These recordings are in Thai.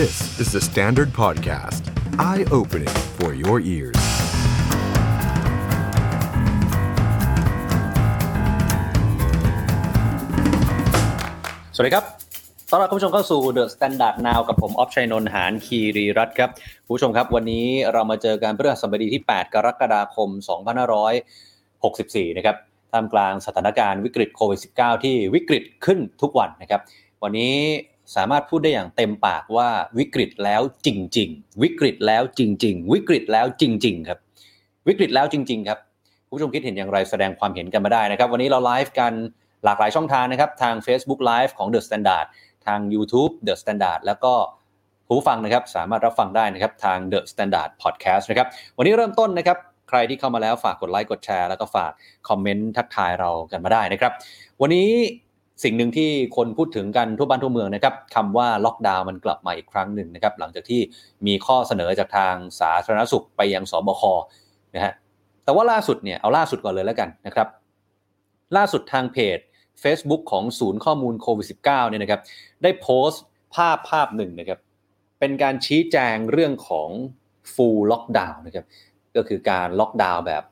This is the Standard Podcast. Eye-opening for your ears. สวัสดีครับ ต้อนรับคุณผู้ชมเข้าสู่ The Standard Now กับผม ออฟชัยนนท์ หานคีรีรัตน์ครับ คุณผู้ชมครับ วันนี้เรามาเจอกันเพื่อสัปดาห์ที่ 8 กรกฎาคม 2564 นะครับ ท่ามกลางสถานการณ์วิกฤตโควิด -19 ที่วิกฤตขึ้นทุกวันนะครับ วันนี้ สามารถพูดได้อย่างเต็มปากว่าวิกฤตแล้วจริง ๆ วิกฤตแล้วจริง ๆ วิกฤตแล้วจริง ๆ ครับ วิกฤตแล้วจริง ๆ ครับผู้ชมคิดเห็นอย่างไรแสดงความเห็นกันมาได้นะครับ วันนี้เราไลฟ์กันหลากหลายช่องทางนะครับ ทาง Facebook Live ของ The Standard ทาง YouTube The Standard แล้วก็ผู้ฟังนะครับสามารถรับฟังได้นะครับทาง The Standard Podcast นะครับ วันนี้เริ่มต้นนะครับ ใครที่เข้ามาแล้วฝากกดไลค์กดแชร์แล้วก็ฝากคอมเมนต์ทักทายเรากันมาได้นะครับ วันนี้ สิ่งหนึ่งที่คนพูดถึงกันทั่วบ้านทั่วเมืองนะครับคำว่าล็อกดาวน์มันกลับมาอีกครั้งหนึ่งนะครับ หลังจากที่มีข้อเสนอจากทางสาธารณสุขไปยังสบคนะฮะแต่ว่าล่าสุดเนี่ยเอาล่าสุดก่อนเลยแล้วกันนะครับ ล่าสุดทางเพจ Facebook ของศูนย์ข้อมูลโควิด -19 เนี่ยนะครับ ได้โพสต์ภาพภาพหนึ่งนะครับ เป็นการชี้แจงเรื่องของ full lockdown นะครับ ก็คือการล็อกดาวน์แบบ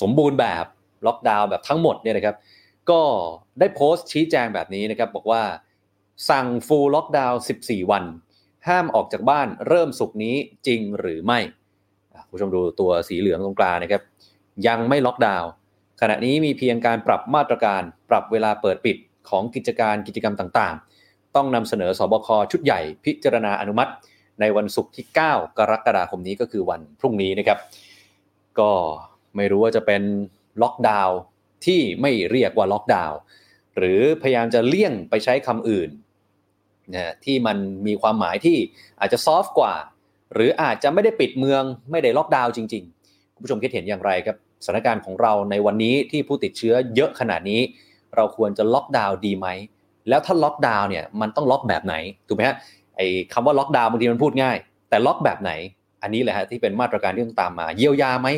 สมบูรณ์แบบล็อกดาวน์แบบทั้งหมดเนี่ยนะครับ ก็ได้โพสต์ชี้แจงแบบนี้นะครับบอกว่าสั่ง full lockdown 14 วัน ห้ามออกจากบ้านเริ่มศุกร์นี้จริงหรือไม่ผู้ชมดูตัวสีเหลืองตรงกลางนะครับ ยังไม่ล็อกดาวน์ขณะนี้มีเพียงการปรับมาตรการปรับเวลาเปิดปิดของกิจการกิจกรรมต่างๆ ต้องนำเสนอสบคชุดใหญ่พิจารณาอนุมัติ ในวันศุกร์ที่ 9 กรกฎาคมนี้ก็คือวันพรุ่งนี้นะครับ ก็ไม่รู้ว่าจะเป็นล็อกดาวน์ ที่ไม่เรียกว่าล็อกดาวน์หรือพยายามจะเลี่ยงไปใช้คำอื่นนะที่มันมีความหมายที่อาจจะซอฟต์กว่า หรืออาจจะไม่ได้ปิดเมืองไม่ได้ล็อกดาวน์จริงๆ คุณผู้ชมคิดเห็นอย่างไรครับสถานการณ์ของเราในวันนี้ที่ผู้ติดเชื้อเยอะขนาดนี้ เราควรจะล็อกดาวน์ดีไหม แล้วถ้าล็อกดาวน์เนี่ยมันต้องล็อกแบบไหนถูกไหมฮะไอ้คำว่าล็อกดาวน์บางทีมันพูดง่าย แต่ล็อกแบบไหน อันนี้แหละฮะที่เป็นมาตรการที่ต้องตามมา เยียวยาไหม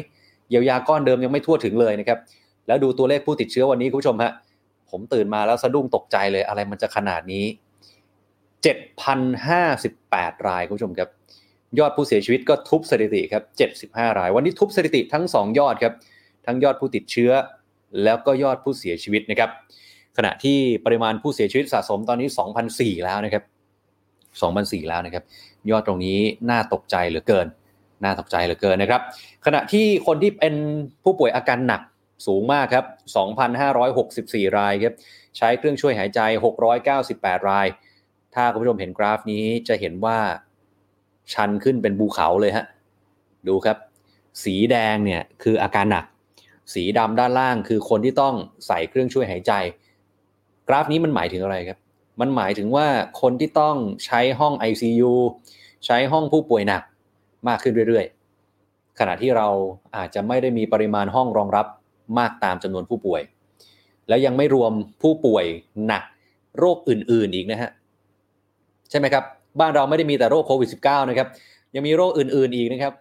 เยียวยาก้อนเดิมยังไม่ทั่วถึงเลยนะครับ แล้วดูตัวเลขผู้ติดเชื้อวันนี้คุณผู้ชมฮะผมตื่นมาแล้วสะดุ้งตกใจเลยอะไรมันจะขนาดนี้7,058 รายคุณผู้ชมครับ ยอดผู้เสียชีวิตก็ทุบสถิติครับ 75 ราย วันนี้ทุบสถิติทั้ง 2 ยอดครับ ทั้งยอดผู้ติดเชื้อ แล้วก็ยอดผู้เสียชีวิตนะครับ ขณะที่ปริมาณผู้เสียชีวิตสะสมตอนนี้ 2,004 แล้วนะครับ2,004 แล้วนะครับ ยอดตรงนี้น่าตกใจเหลือเกิน น่าตกใจเหลือเกินนะครับ ขณะที่คนที่เป็นผู้ป่วยอาการหนัก สูงมากครับ 2,564 รายครับ ใช้เครื่องช่วยหายใจ 698 ราย ถ้าคุณผู้ชมเห็นกราฟนี้จะเห็นว่าชันขึ้นเป็นภูเขาเลยฮะ ดูครับ สีแดงเนี่ยคืออาการหนัก สีดำด้านล่างคือคนที่ต้องใส่เครื่องช่วยหายใจ กราฟนี้มันหมายถึงอะไรครับ มันหมายถึงว่าคนที่ต้องใช้ห้อง ICU ใช้ห้องผู้ป่วยหนักมากขึ้นเรื่อยๆ ขณะที่เราอาจจะไม่ได้มีปริมาณห้องรองรับ มากตามจำนวนผู้ป่วย แล้วยังไม่รวมผู้ป่วยหนักโรคอื่นๆอีกนะฮะใช่ไหมครับ บ้านเราไม่ได้มีแต่โรคโควิด -19 นะครับ ยังมีโรคอื่นๆอีกนะครับ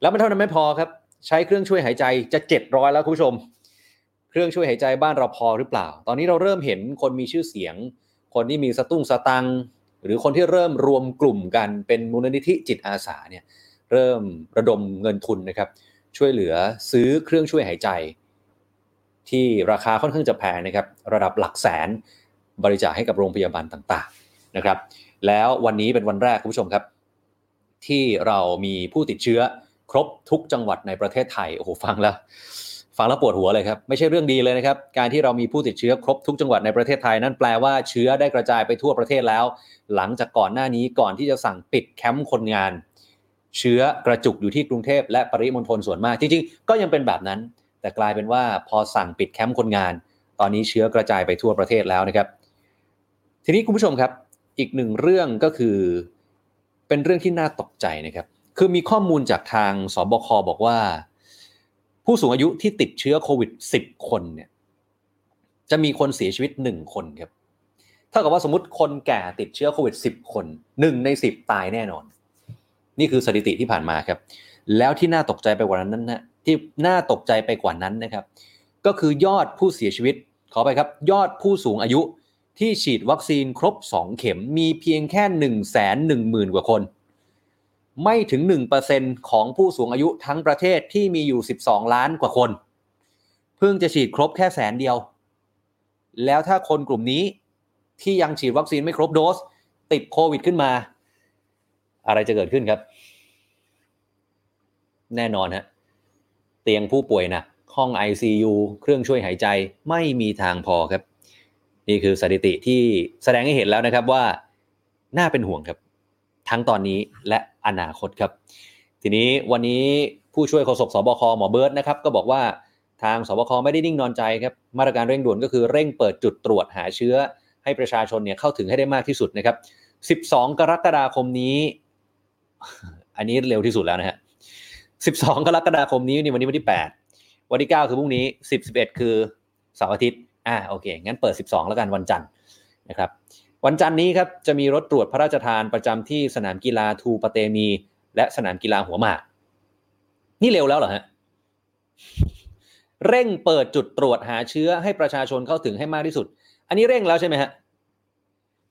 แล้วมันเท่านั้นไม่พอครับ ใช้เครื่องช่วยหายใจจะ 700 แล้วคุณผู้ชม เครื่องช่วยหายใจบ้านเราพอหรือเปล่า ตอนนี้เราเริ่มเห็นคนมีชื่อเสียง คนที่มีสตุ้งสตังหรือคนที่เริ่มรวมกลุ่มกันเป็นมูลนิธิจิตอาสาเนี่ยเริ่มระดมเงินทุนนะครับ ช่วยเหลือซื้อเครื่องช่วยหายใจ ที่ราคาค่อนข้างจะแพงนะครับระดับหลักแสนบริจาคให้กับโรงพยาบาลต่างๆนะครับ แล้ววันนี้เป็นวันแรกคุณผู้ชมครับ ที่เรามีผู้ติดเชื้อครบทุกจังหวัดในประเทศไทยโอ้โหฟังแล้วฟังแล้วปวดหัวเลยครับไม่ใช่เรื่องดีเลยนะครับ การที่เรามีผู้ติดเชื้อครบทุกจังหวัดในประเทศไทย นั่นแปลว่าเชื้อได้กระจายไปทั่วประเทศแล้ว หลังจากก่อนหน้านี้ก่อนที่จะสั่งปิดแคมป์คนงาน เชื้อกระจุกอยู่ที่กรุงเทพและปริมณฑลส่วนมากจริงๆ ก็ยังเป็นแบบนั้น แต่กลายเป็นว่าพอสั่งปิดแคมป์คนงาน ตอนนี้เชื้อกระจายไปทั่วประเทศแล้วนะครับ ทีนี้คุณผู้ชมครับ อีกหนึ่งเรื่องก็คือ เป็นเรื่องที่น่าตกใจนะครับ คือมีข้อมูลจากทางสบคบอกว่า ผู้สูงอายุที่ติดเชื้อโควิด 10 คนเนี่ยจะมีคนเสียชีวิต 1 คนครับเท่ากับว่าสมมติคนแก่ติดเชื้อโควิด 10 คน 1 ใน 10 ตายแน่นอน นี่คือสถิติที่ผ่านมาครับ แล้วที่น่าตกใจไปกว่านั้นนะที่น่าตกใจไปกว่านั้นนะครับ ก็คือยอดผู้เสียชีวิต ขอไปครับ ยอดผู้สูงอายุที่ฉีดวัคซีนครบ 2 เข็มมีเพียงแค่ 1 1 0 0 0 0 กว่าคน ไม่ถึง 1%ของผู้สูงอายุทั้งประเทศที่มีอยู่ 12 ล้านกว่าคน เพิ่งจะฉีดครบแค่แสนเดียว แล้วถ้าคนกลุ่มนี้ที่ยังฉีดวัคซีนไม่ครบโดส ติดโควิดขึ้นมา อะไรจะเกิดขึ้นครับ แน่นอนฮะเตียงผู้ป่วยหนะห้อง ICU เครื่องช่วยหายใจไม่มีทางพอครับ นี่คือสถิติที่แสดงให้เห็นแล้วนะครับว่าน่าเป็นห่วงครับ ทั้งตอนนี้และอนาคตครับ ทีนี้วันนี้ผู้ช่วยโฆษกสบคหมอเบิร์ตนะครับ ก็บอกว่าทางสบคไม่ได้นิ่งนอนใจครับมาตรการเร่งด่วนก็คือเร่งเปิดจุดตรวจหาเชื้อ ให้ประชาชนเนี่ยเข้าถึงให้ได้มากที่สุดนะครับ 12 กรกฎาคมนี้ อันนี้เร็วที่สุดแล้วนะฮะ12กรกฎาคมนี้นี่วันนี้วันที่8วันที่9คือพรุ่งนี้10 11คือเสาร์อาทิตย์อ่าโอเค งั้นเปิด12แล้วกันวันจันทร์นะครับ วันจันทร์นี้ครับจะมีรถตรวจพระราชทานประจำที่สนามกีฬาทูปเตมี และสนามกีฬาหัวหมาก นี่เร็วแล้วเหรอฮะเร่งเปิดจุดตรวจหาเชื้อให้ประชาชนเข้าถึงให้มากที่สุด อันนี้เร่งแล้วใช่ไหมฮะ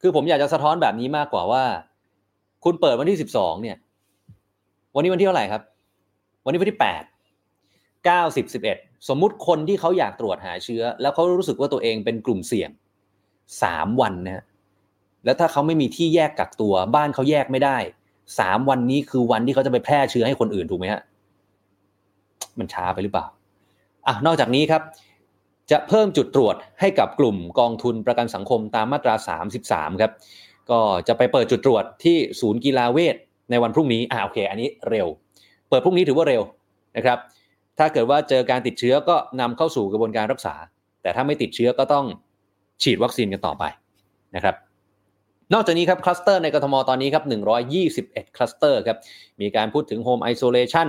คือผมอยากจะสะท้อนแบบนี้มากกว่าว่า คุณเปิดวันที่12เนี่ย วันนี้วันที่เท่าไหร่ครับ วันนี้วันที่8 9 10 11สมมุติคนที่เขาอยากตรวจหาเชื้อ แล้วเขารู้สึกว่าตัวเองเป็นกลุ่มเสี่ยง3วันนะฮะแล้วถ้าเขาไม่มีที่แยกกักตัว บ้านเขาแยกไม่ได้3วันนี้คือวันที่เขาจะไปแพร่เชื้อให้คนอื่นถูกไหมฮะมันช้าไปหรือเปล่าอะนอกจากนี้ครับ จะเพิ่มจุดตรวจให้กับกลุ่มกองทุนประกันสังคมตามมาตรา 33 ครับ ก็จะไปเปิดจุดตรวจที่ศูนย์กีฬาเวท ในวันพรุ่งนี้อ่าโอเค อันนี้เร็ว เปิดพรุ่งนี้ถือว่าเร็วนะครับ ถ้าเกิดว่าเจอการติดเชื้อก็นำเข้าสู่กระบวนการรักษา แต่ถ้าไม่ติดเชื้อก็ต้องฉีดวัคซีนกันต่อไปนะครับนอกจากนี้ครับคลัสเตอร์ในกทมตอนนี้ครับ121 คลัสเตอร์ครับมีการพูดถึง home isolation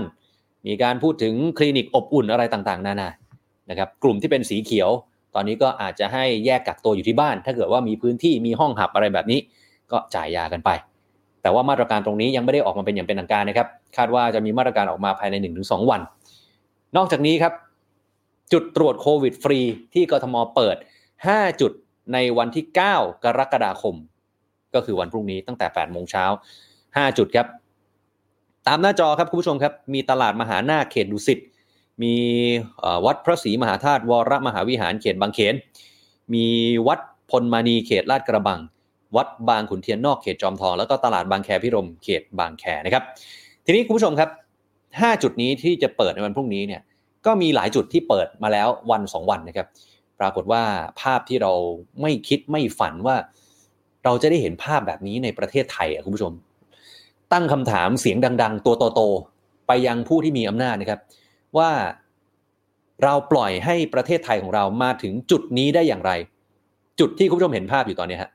มีการพูดถึงคลินิกอบอุ่นอะไรต่างๆ นานานะครับกลุ่มที่เป็นสีเขียว ตอนนี้ก็อาจจะให้แยกกักตัวอยู่ที่บ้าน ถ้าเกิดว่ามีพื้นที่มีห้องหับอะไรแบบนี้ ก็จ่ายยากันไป แต่ว่ามาตรการตรงนี้ยังไม่ได้ออกมาเป็นอย่างเป็นทางการนะครับ คาดว่าจะมีมาตรการออกมาภายใน 1-2 วัน นอกจากนี้ครับ จุดตรวจโควิดฟรีที่กทมเปิด 5 จุดในวันที่ 9 กรกฎาคม ก็คือวันพรุ่งนี้ตั้งแต่8โมงเช้า 5 จุดครับ ตามหน้าจอครับคุณผู้ชมครับ มีตลาดมหานาคเขตดุสิตมีวัดพระศรีมหาธาตุวรมหาวิหารเขตบางเขน มีวัดพลมานีเขตลาดกระบัง วัดบางขุนเทียนนอกเขตจอมทอง แล้วก็ตลาดบางแคพิรมเขตบางแคนะครับ ทีนี้คุณผู้ชมครับ 5 จุดนี้ที่จะเปิดในวันพรุ่งนี้เนี่ยก็มีหลายจุดที่เปิดมาแล้ววัน 2 วันนะครับ ปรากฏว่าภาพที่เราไม่คิดไม่ฝันว่า เราจะได้เห็นภาพแบบนี้ในประเทศไทยอะคุณผู้ชม ตั้งคำถามเสียงดัง ๆ ตัวโตๆไปยังผู้ที่มีอำนาจนะครับ ว่าเราปล่อยให้ประเทศไทยของเรามาถึงจุดนี้ได้อย่างไร จุดที่คุณผู้ชมเห็นภาพอยู่ตอนนี้ฮะ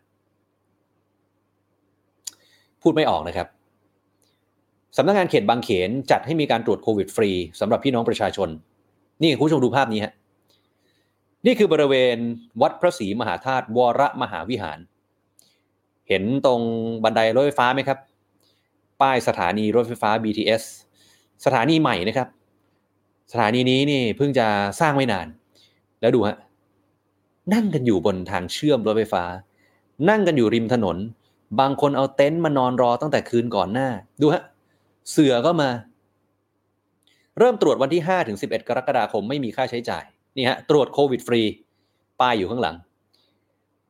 พูดไม่ออกนะครับสำนักงานเขตบางเขนจัดให้มีการตรวจโควิดฟรีสำหรับพี่น้องประชาชน นี่คุณผู้ชมดูภาพนี้ฮะนี่คือบริเวณวัดพระศรีมหาธาตุวรมหาวิหาร เห็นตรงบันไดรถไฟฟ้าไหมครับ ป้ายสถานีรถไฟฟ้า BTS สถานีใหม่นะครับ สถานีนี้นี่เพิ่งจะสร้างไม่นาน แล้วดูฮะนั่งกันอยู่บนทางเชื่อมรถไฟฟ้า นั่งกันอยู่ริมถนน บางคนเอาเต็นท์มานอนรอตั้งแต่คืนก่อนหน้า ดูฮะ เสือก็มา เริ่มตรวจวันที่5ถึง11 กรกฎาคมไม่มีค่าใช้จ่าย นี่ฮะ ตรวจโควิดฟรี ป้ายอยู่ข้างหลัง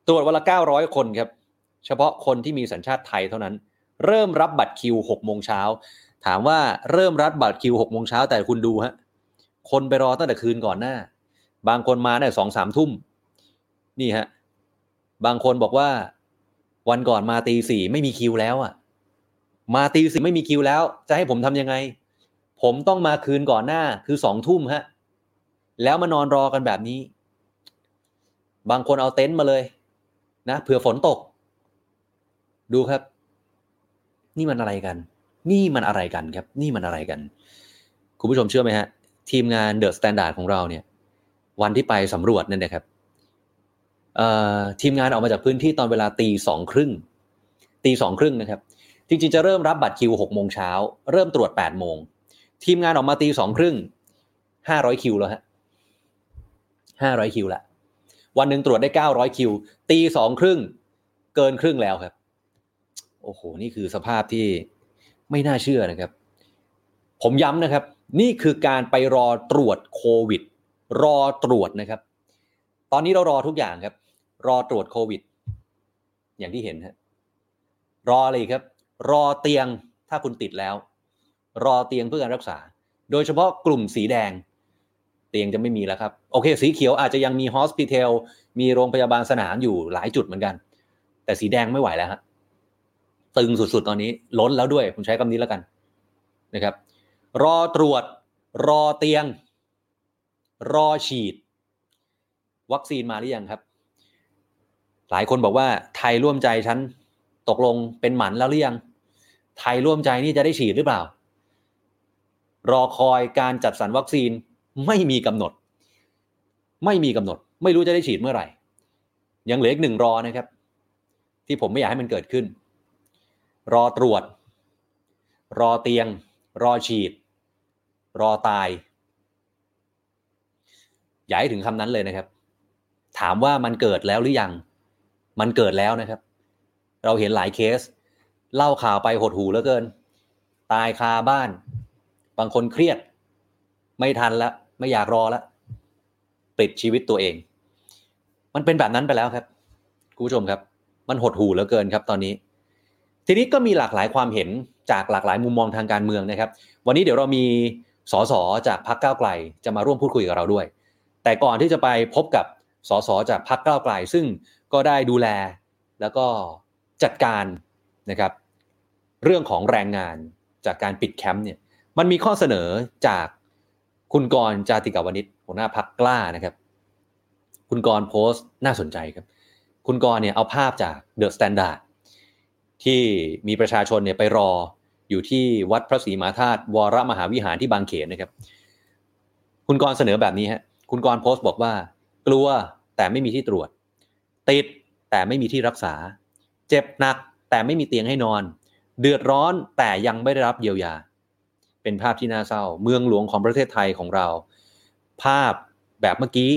ตรวจวันละ 900 คนครับ เฉพาะคนที่มีสัญชาติไทยเท่านั้น เริ่มรับบัตรคิว6โมงเช้า ถามว่าเริ่มรับบัตรคิว6โมงเช้าแต่คุณดูฮะ คนไปรอตั้งแต่คืนก่อนหน้า บางคนมาเนี่ยสองสามทุ่ม นี่ฮะ บางคนบอกว่า วันก่อนมาตีสี่ไม่มีคิวแล้วอะ มาตีสี่ไม่มีคิวแล้ว จะให้ผมทำยังไง ผมต้องมาคืนก่อนหน้าคือสองทุ่มฮะ แล้วมานอนรอกันแบบนี้ บางคนเอาเต็นท์มาเลยนะเผื่อฝนตก ดูครับ นี่มันอะไรกัน นี่มันอะไรกันครับ นี่มันอะไรกัน คุณผู้ชมเชื่อไหมฮะ ทีมงาน THE STANDARD ของเราเนี่ย วันที่ไปสำรวจเนี่ยนะครับ ทีมงานออกมาจากพื้นที่ตอนเวลาตีสองครึ่งตีสองครึ่งนะครับ จริงๆจะเริ่มรับบัตรคิวหกโมงเช้าเริ่มตรวจแปดโมงทีมงานออกมาตีสองครึ่งห้าร้อยคิวแล้วฮะห้าร้อยคิวละวันหนึ่งตรวจได้900คิว ตีสองครึ่งเกินครึ่งแล้วครับ โอ้โห นี่คือสภาพที่ไม่น่าเชื่อนะครับ ผมย้ำนะครับ นี่คือการไปรอตรวจโควิด รอตรวจนะครับ ตอนนี้เรารอทุกอย่างครับ รอตรวจโควิด อย่างที่เห็นฮะรออะไรครับ รอเตียงถ้าคุณติดแล้ว รอเตียงเพื่อการรักษา โดยเฉพาะกลุ่มสีแดง เตียงจะไม่มีแล้วครับ โอเค สีเขียวอาจจะยังมีฮอสพิทอลมีโรงพยาบาลสนามอยู่หลายจุดเหมือนกัน แต่สีแดงไม่ไหวแล้วฮะตึงสุดๆ ตอนนี้ล้นแล้วด้วย ผมใช้คำนี้แล้วกันนะครับ รอตรวจ รอเตียง รอฉีด วัคซีนมาหรือยังครับ หลายคนบอกว่าไทยร่วมใจฉันตกลงเป็นหมันแล้วหรือยัง ไทยร่วมใจนี่จะได้ฉีดหรือเปล่า รอคอยการจัดสรรวัคซีนไม่มีกำหนด ไม่มีกำหนด ไม่รู้จะได้ฉีดเมื่อไหร่ ยังเหลืออีกหนึ่งรอนะครับ ที่ผมไม่อยากให้มันเกิดขึ้น รอตรวจ รอเตียง รอฉีด รอตาย อย่าให้ถึงคำนั้นเลยนะครับ ถามว่ามันเกิดแล้วหรือยัง มันเกิดแล้วนะครับ เราเห็นหลายเคส เล่าข่าวไปหดหูเหลือเกิน ตายคาบ้าน บางคนเครียด ไม่ทันแล้วไม่อยากรอแล้วปิดชีวิตตัวเอง มันเป็นแบบนั้นไปแล้วครับคุณผู้ชมครับ มันหดหูเหลือเกินครับ ตอนนี้ ทีนี้ก็มีหลากหลายความเห็นจากหลากหลายมุมมองทางการเมืองนะครับ วันนี้เดี๋ยวเรามีสสจากพรรคก้าวไกล จะมาร่วมพูดคุยกับเราด้วย แต่ก่อนที่จะไปพบกับ สสจากพรรคก้าวไกลซึ่งก็ได้ดูแลแล้วก็จัดการนะครับ เรื่องของแรงงานจากการปิดแคมป์เนี่ยมันมีข้อเสนอจากคุณกรณ์ จาติกวณิชหัวหน้าพรรคกล้านะครับ คุณกรณ์โพสต์น่าสนใจครับ คุณกรณ์เนี่ยเอาภาพจาก THE STANDARD ที่มีประชาชนเนี่ยไปรออยู่ที่วัดพระศรีมหาธาตุวรมหาวิหารที่บางเขนนะครับ คุณกรณ์เสนอแบบนี้ฮะคุณกรณ์โพสต์บอกว่า กลัวแต่ไม่มีที่ตรวจ ติดแต่ไม่มีที่รักษา เจ็บหนักแต่ไม่มีเตียงให้นอน เดือดร้อนแต่ยังไม่ได้รับเยียวยา เป็นภาพที่น่าเศร้า เมืองหลวงของประเทศไทยของเรา ภาพแบบเมื่อกี้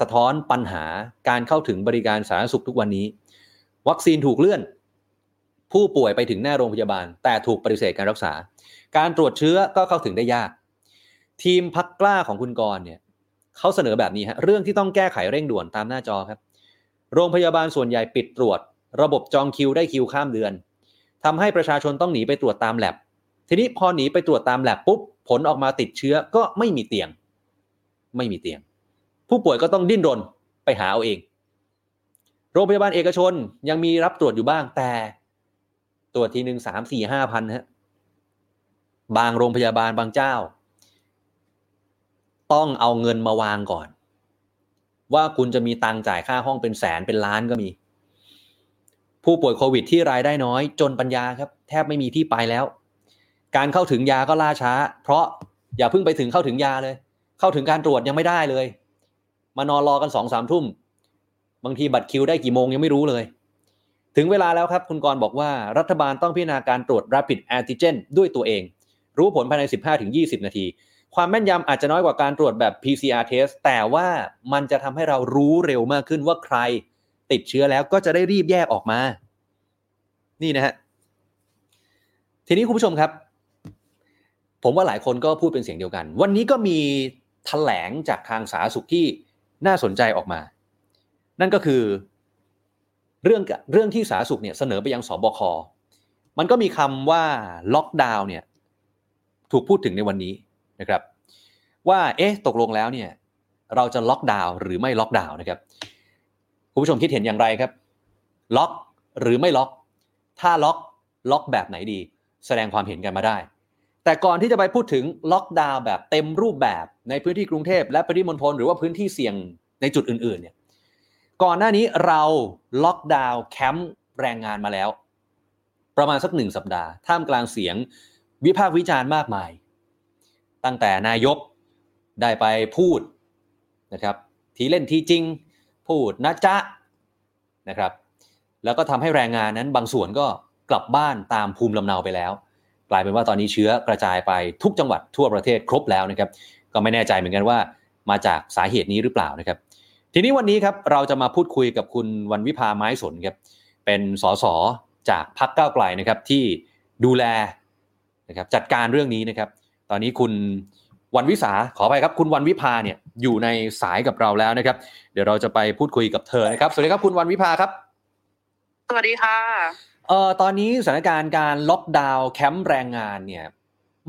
สะท้อนปัญหาการเข้าถึงบริการสาธารณสุขทุกวันนี้ วัคซีนถูกเลื่อน ผู้ป่วยไปถึงหน้าโรงพยาบาล แต่ถูกปฏิเสธการรักษา การตรวจเชื้อก็เข้าถึงได้ยาก ทีมพักกล้าของคุณกรเนี่ย เขาเสนอแบบนี้ฮะเรื่องที่ต้องแก้ไขเร่งด่วนตามหน้าจอครับ โรงพยาบาลส่วนใหญ่ปิดตรวจ ระบบจองคิวได้คิวข้ามเดือนทำให้ประชาชนต้องหนีไปตรวจตามแลบทีนี้พอหนีไปตรวจตามแลบปุ๊บผลออกมาติดเชื้อก็ไม่มีเตียง ไม่มีเตียง ผู้ป่วยก็ต้องดิ้นรนไปหาเอาเอง โรงพยาบาลเอกชนยังมีรับตรวจอยู่บ้างแต่ตรวจทีหนึ่งสามสี่ห้าพันฮะบางโรงพยาบาลบางเจ้า ต้องเอาเงินมาวางก่อน ว่าคุณจะมีตังจ่ายค่าห้องเป็นแสนเป็นล้านก็มี ผู้ป่วยโควิดที่รายได้น้อย จนปัญญาครับ แทบไม่มีที่ไปแล้ว การเข้าถึงยาก็ล่าช้า เพราะอย่าเพิ่งไปถึงเข้าถึงยาเลย เข้าถึงการตรวจยังไม่ได้เลย มานอนรอกันสองสามทุ่ม บางทีบัตรคิวได้กี่โมงยังไม่รู้เลย ถึงเวลาแล้วครับ คุณกรบอกว่ารัฐบาลต้องพิจารณาการตรวจ rapid antigen ด้วยตัวเอง รู้ผลภายใน 15-20 นาที ความแม่นยำอาจจะน้อยกว่าการตรวจแบบ PCR test แต่ว่ามันจะทำให้เรารู้เร็วมากขึ้นว่าใครติดเชื้อแล้วก็จะได้รีบแยกออกมา นี่นะฮะ ทีนี้คุณผู้ชมครับ ผมว่าหลายคนก็พูดเป็นเสียงเดียวกัน วันนี้ก็มีแถลงจากทางสาธารณสุขที่น่าสนใจออกมา นั่นก็คือเรื่องเรื่องที่สาธารณสุขเนี่ยเสนอไปยังสบค มันก็มีคำว่าล็อกดาวน์เนี่ยถูกพูดถึงในวันนี้ นะครับว่าเอ๊ะตกลงแล้วเนี่ยเราจะล็อกดาวน์หรือไม่ล็อกดาวน์นะครับคุณผู้ชมคิดเห็นอย่างไรครับ ล็อกหรือไม่ล็อก ถ้าล็อกล็อกแบบไหนดี แสดงความเห็นกันมาได้ แต่ก่อนที่จะไปพูดถึงล็อกดาวน์แบบเต็มรูปแบบในพื้นที่กรุงเทพและปริมณฑลหรือว่าพื้นที่เสี่ยงในจุดอื่นๆเนี่ยก่อนหน้านี้เราล็อกดาวน์แคมป์แรงงานมาแล้ว ประมาณสักหนึ่งสัปดาห์ ท่ามกลางเสียงวิพากษ์วิจารณ์มากมาย ตั้งแต่นายกได้ไปพูดนะครับ ทีเล่นทีจริง พูดนะจ๊ะนะครับ แล้วก็ทำให้แรงงานนั้นบางส่วนก็กลับบ้านตามภูมิลำเนาไปแล้ว กลายเป็นว่าตอนนี้เชื้อกระจายไปทุกจังหวัดทั่วประเทศครบแล้วนะครับ ก็ไม่แน่ใจเหมือนกันว่ามาจากสาเหตุนี้หรือเปล่านะครับ ทีนี้วันนี้ครับเราจะมาพูดคุยกับคุณวันวิพาไม้สนครับเป็นสสจากพักเก้าไกลนะครับที่ดูแลนะครับจัดการเรื่องนี้นะครับ ตอนนี้คุณวันวิสาขอไปครับ คุณวันวิพาเนี่ยอยู่ในสายกับเราแล้วนะครับ เดี๋ยวเราจะไปพูดคุยกับเธอนะครับ สวัสดีครับคุณวันวิพาครับ สวัสดีค่ะเอ่อตอนนี้สถานการณ์การล็อกดาวน์แคมป์แรงงานเนี่ย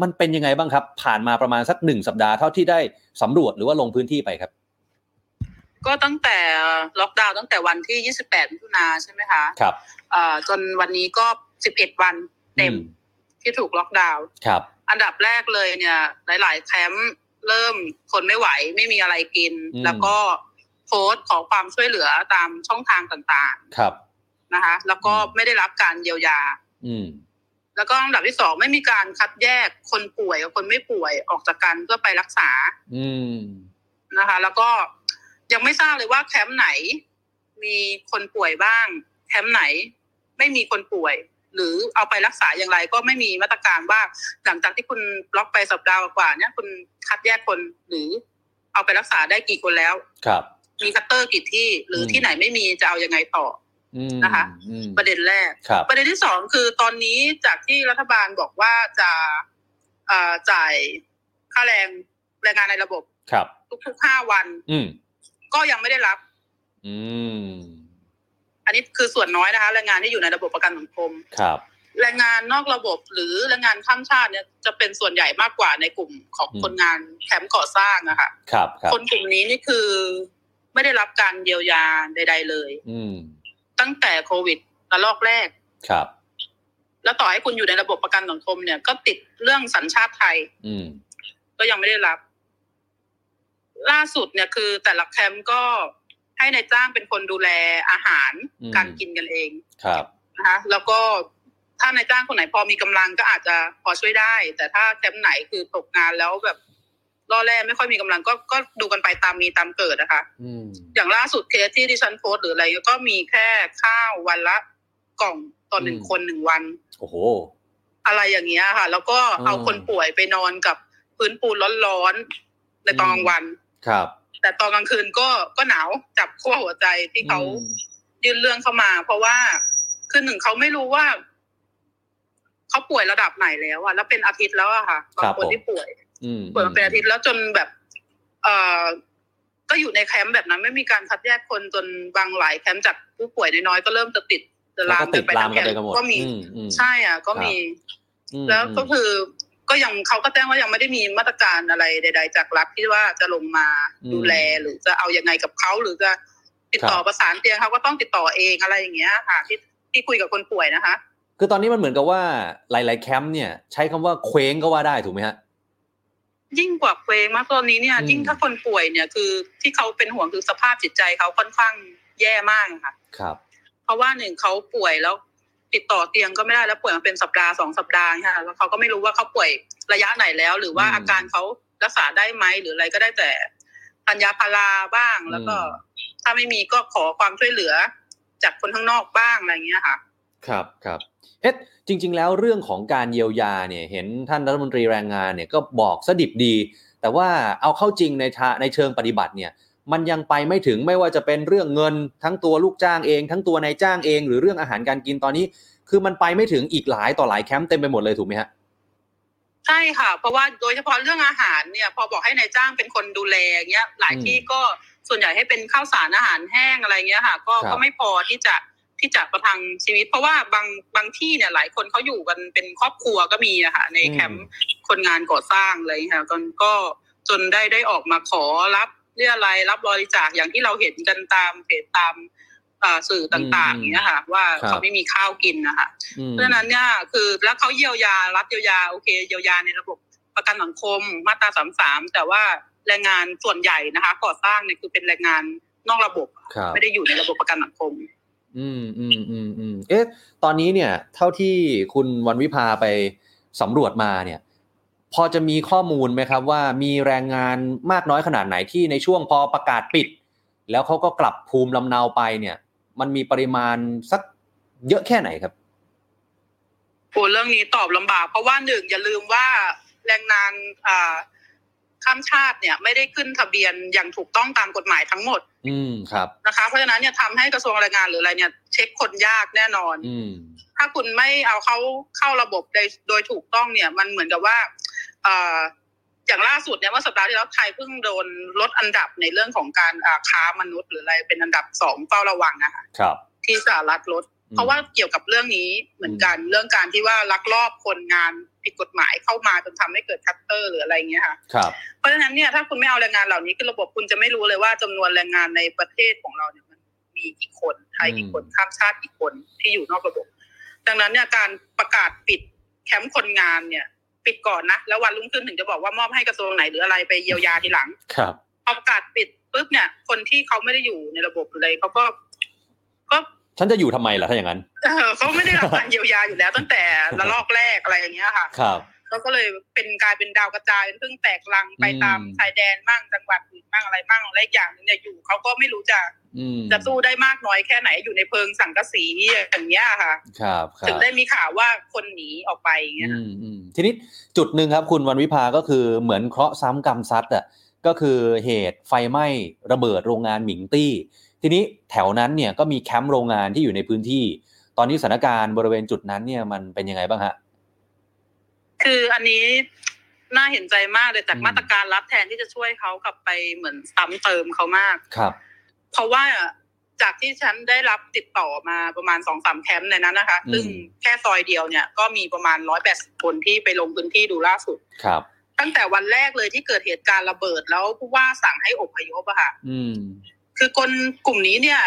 มันเป็นยังไงบ้างครับ ผ่านมาประมาณสักหนึ่งสัปดาห์เท่าที่ได้สำรวจหรือว่าลงพื้นที่ไปครับ ก็ตั้งแต่ล็อกดาวน์ตั้งแต่วันที่ 28มิถุนาใช่ไหมคะครับเอ่อจนวันนี้ก็ 11 วันเต็มอืที่ถูกล็อกดาวน์ครับ อันดับแรกเลยเนี่ย หลาย ๆ แคมป์เริ่มคนไม่ไหวไม่มีอะไรกินอืมแล้วก็โพสต์ขอความช่วยเหลือตามช่องทางต่างครับๆนะคะ แล้วก็ไม่ได้รับการเยียวยา อืมแล้วก็อันดับที่สองไม่มีการคัดแยกคนป่วยกับคนไม่ป่วยออกจากกันเพื่อไปรักษา อืมนะคะ แล้วก็ยังไม่ทราบเลยว่าแคมป์ไหน มีคนป่วยบ้าง แคมป์ไหน ไม่มีคนป่วย หรือเอาไปรักษาอย่างไรก็ไม่มีมาตรการว่าหลังจากที่คุณล็อกไปสัปดาห์กว่าเนี่ยคุณคัดแยกคนหรือเอาไปรักษาได้กี่คนแล้วครับ มีคลัสเตอร์กี่ที่หรืออมที่ไหนไม่มีจะเอายังไงต่ออืมนะคะอืมประเด็นแรกครับประเด็นที่สองคือตอนนี้จากที่รัฐบาลบอกว่าจะเอ่อจ่ายค่าแรงแรงงานในระบบ ครับ ทุกๆห้าวันอืมก็ยังไม่ได้รับ อืมอั นนี้คือส่วนน้อยนะคะแรงงานที่อยู่ในระบบประกันสังคมครับแรงงานนอกระบบหรือแรงงานข้ามชาติเนี่ยจะเป็นส่วนใหญ่มากกว่าในกลุ่มของอืมคนงานแคมป์ก่อสร้างนะคะครับครับคนกลุ่มนี้นี่คือไม่ได้รับการเยียวยาใด ๆ เลย อืมตั้งแต่โควิดระลอกแรกครับ แล้วต่อให้คุณอยู่ในระบบประกันสังคมเนี่ยก็ติดเรื่องสัญชาติไทย อืมก็ยังไม่ได้รับ ล่าสุดเนี่ยคือแต่ละแคมป์ก็ ให้ในายจ้างเป็นคนดูแลอาหารอืมการกินกันเองครับนะคะแล้วก็ถ้านายจ้างคนไหนพอมีกำลังก็อาจจะพอช่วยได้ แต่ถ้าแคมป์ไหนคือตกงานแล้วแบบล่อแร่ไม่ค่อยมีกำลังก็ก็ดูกันไปตามมีตามเกิดนะคะอืมอย่างล่าสุดเคสที่ดิฉันโพสต์หรืออะไรก็มีแค่ข้าววันละกล่องต่อหนึ่งอืมคนหนึ่งวัน โอ้โห อะไรอย่างเงี้ยค่ะ แล้วก็เอาอืมคนป่วยไปนอนกับพื้นปูนร้อนๆในตอนกลางวัน ครับ แต่ตอนกลางคืนก็ก็หนาวจับขั้วหัวใจที่เขาอืมยื่นเรื่องเข้ามา เพราะว่าคือหนึ่งเขาไม่รู้ว่าเขาป่วยระดับไหนแล้วอะแล้วเป็นอาทิตย์แล้วอะค่ะบางคนที่ป่วยอืมป่วยมาเป็นอาทิตย์แล้วจนแบบ เอ่อก็อยู่ในแคมป์แบบนั้น ไม่มีการคัดแยกคนจนบางหลายแคมป์จากผู้ป่วยน้อยๆก็เริ่มจะติดจะแล้วลามก็ติดไปลามทั้งกันแคไปมกันหมดป์ก็มีอืมอืมใช่อะ ก็มีอืมแล้วก็อืมคือ ก็ยังเขาก็แจ้งว่ายังไม่ได้มีมาตรการอะไรใด ๆ จากรัฐที่ว่าจะลงมาอืมดูแลหรือจะเอายังไงกับเขาหรือจะติดต่อครับประสานเตียงเขาก็ต้องติดต่อเองอะไรอย่างเงี้ยค่ะ ที่ที่คุยกับคนป่วยนะคะ คือตอนนี้มันเหมือนกับว่าหลาย ๆ แคมป์เนี่ย ใช้คำว่าเคว้งก็ว่าได้ถูกไหมฮะยิ่งกว่าเคว้งมากตอนนี้เนี่ยอืมยิ่งถ้าคนป่วยเนี่ยคือที่เขาเป็นห่วงคือสภาพจิตใจเขาค่อนข้างแย่มากค่ะ ครับ เพราะว่าหนึ่งเขาป่วยแล้ว ติดต่อเตียงก็ไม่ได้แล้วป่วยมาเป็นสัปดาห์สองสัปดาห์ค่ะแล้วเขาก็ไม่รู้ว่าเขาป่วยระยะไหนแล้ว หรือว่าอืมอาการเขารักษาได้ไหมหรืออะไรก็ได้แต่ทันยาพาราบ้างแล้วก็อืมถ้าไม่มีก็ขอความช่วยเหลือ จากคนข้างนอกบ้างอะไรอย่างเงี้ยค่ะ ครับครับเอ๊ะจริง ๆ แล้วเรื่องของการเยียวยาเนี่ย เห็นท่านรัฐมนตรีแรงงานเนี่ยก็บอกสดิบดี แต่ว่าเอาเข้าจริงในทาในเชิงปฏิบัติเนี่ย มันยังไปไม่ถึงไม่ว่าจะเป็นเรื่องเงินทั้งตัวลูกจ้างเอง ทั้งตัวนายจ้างเอง หรือเรื่องอาหารการกินตอนนี้ คือมันไปไม่ถึงอีกหลายต่อหลายแคมป์เต็มไปหมดเลยถูกไหมฮะใช่ค่ะ เพราะว่าโดยเฉพาะเรื่องอาหารเนี่ย พอบอกให้นายจ้างเป็นคนดูแลเงี้ย หลายอืมที่ก็ส่วนใหญ่ให้เป็นข้าวสารอาหารแห้งอะไรเงี้ยค่ะ ก็ครับก็ไม่พอที่จะที่จะประทังชีวิต เพราะว่าบางบางที่เนี่ยหลายคนเขาอยู่กันเป็นครอบครัวก็มีอะค่ะในแคมป์คนงานก่อสร้างอะไรเงี้ยค่ะก็ก็จนได้ได้ออกมาขอรับ เรียอะไรยรับบริจาคอย่างที่เราเห็นกันตามเพจตามอ่าสื่อต่างๆอย่างเงี้ยค่ะ ว่าครับเขาไม่มีข้าวกินนะคะอืมเพราะฉะนั้นเนี่ยคือแล้วเขาเยียวยารับเยียวยาโอเคเยียวยาในระบบประกันสังคมมาตราสามสามแต่ว่าแรงงานส่วนใหญ่นะคะ ก่อสร้างเนี่ยคือเป็นแรงงานนอกระบบครับไม่ได้อยู่ในระบบประกันสังคม อืมอืมอืมอืมเอ๊ะ ตอนนี้เนี่ย เท่าที่คุณวันวิพาไปสำรวจมาเนี่ย พอจะมีข้อมูลไหมครับว่ามีแรงงานมากน้อยขนาดไหนที่ในช่วงพอประกาศปิด แล้วเขาก็กลับภูมิลำเนาไปเนี่ย มันมีปริมาณสักเยอะแค่ไหนครับโอ้เรื่องนี้ตอบลำบาก เพราะว่าหนึ่งอย่าลืมว่าแรงงานอ่าข้ามชาติเนี่ยไม่ได้ขึ้นทะเบียนอย่างถูกต้องตามกฎหมายทั้งหมด อืมครับนะคะ เพราะฉะนั้นเนี่ยทำให้กระทรวงแรงงานหรืออะไรเนี่ย เช็คคนยากแน่นอน อืมถ้าคุณไม่เอาเขาเข้าระบบโดยโดยถูกต้องเนี่ย มันเหมือนกับว่าเอ่ออย่างล่าสุดเนี่ยเมื่อสัปดาห์ที่แล้วไทยเพิ่งโดนลดอันดับในเรื่องของการอ่าค้ามนุษย์ หรืออะไรเป็นอันดับสองเฝ้าระวังอะค่ะครับที่สหรัฐลด เพราะว่าเกี่ยวกับเรื่องนี้เหมือนกันเรื่องการที่ว่าลักลอบคนงานผิดกฎหมายเข้ามาจนทำให้เกิดคลัสเตอร์หรืออะไรเงี้ยค่ะครับเพราะฉะนั้นเนี่ยถ้าคุณไม่เอาแรงงานเหล่านี้ขึ้นระบบคุณจะไม่รู้เลยว่าจำนวนแรงงานในประเทศของเราเนี่ยมันมีกี่คนไทยกี่คนข้ามชาติกี่คนที่อยู่นอกระบบ ดังนั้นเนี่ยการประกาศปิดแคมป์คนงานเนี่ย ปิดก่อนนะ แล้ววันรุ่งขึ้นถึงจะบอกว่ามอบให้กระทรวงไหนหรืออะไรไปเยียวยาทีหลัง ครับพอประกาศปิดปุ๊บเนี่ย คนที่เขาไม่ได้อยู่ในระบบเลยเขาก็ก็ฉันจะอยู่ทำไมล่ะถ้าอย่างนั้น เออเขาไม่ได้รับการเยียวยาอยู่แล้วตั้งแต่ระลอกแรกอะไรอย่างเงี้ยค่ะ ครับ เขาก็เลยเป็นกลายเป็นดาวกระจายเป็นเพิ่งแตกลังไปตามอืมชายแดนมั่งจังหวัดอื่นมั่งอะไรมั่งและอีกอย่างหนึงเนี่ยอยู่เขาก็ไม่รู้จะอืมจะสู้ได้มากน้อยแค่ไหนอยู่ในเพิงสังกะสีอย่างเงี้ยค่ะ ครับครัถึงบได้มีข่าวว่าคนหนีออกไปอย่างเงี้ยอืมอืมทีนี้จุดหนึ่งครับ คุณวันวิภาก็คือเหมือนเคราะห์ซ้ำกรรมซัดอะก็คือเหตุไฟไหม้ระเบิดโรงงานหมิงตี้ ทีนี้แถวนั้นเนี่ยก็มีแคมป์โรงงานที่อยู่ในพื้นที่ ตอนนี้สถานการณ์บริเวณจุดนั้นเนี่ยมันเป็นยังไงบ้างฮะ คืออันนี้น่าเห็นใจมากเลยจากอืมมาตรการรับแทนที่จะช่วยเขากลับไปเหมือนซ้ำเติมเขามากครับ เพราะว่าจากที่ฉันได้รับติดต่อมาประมาณสองสามแคมป์ในนั้นนะคะอืมซึ่งแค่ซอยเดียวเนี่ย ก็มีประมาณร้อยแปดสิบคนที่ไปลงพื้นที่ดูล่าสุดครับ ตั้งแต่วันแรกเลยที่เกิดเหตุการณ์ระเบิดแล้วผู้ว่าสั่งให้อพยพอะค่ะอืมคือคนกลุ่มนี้เนี่ย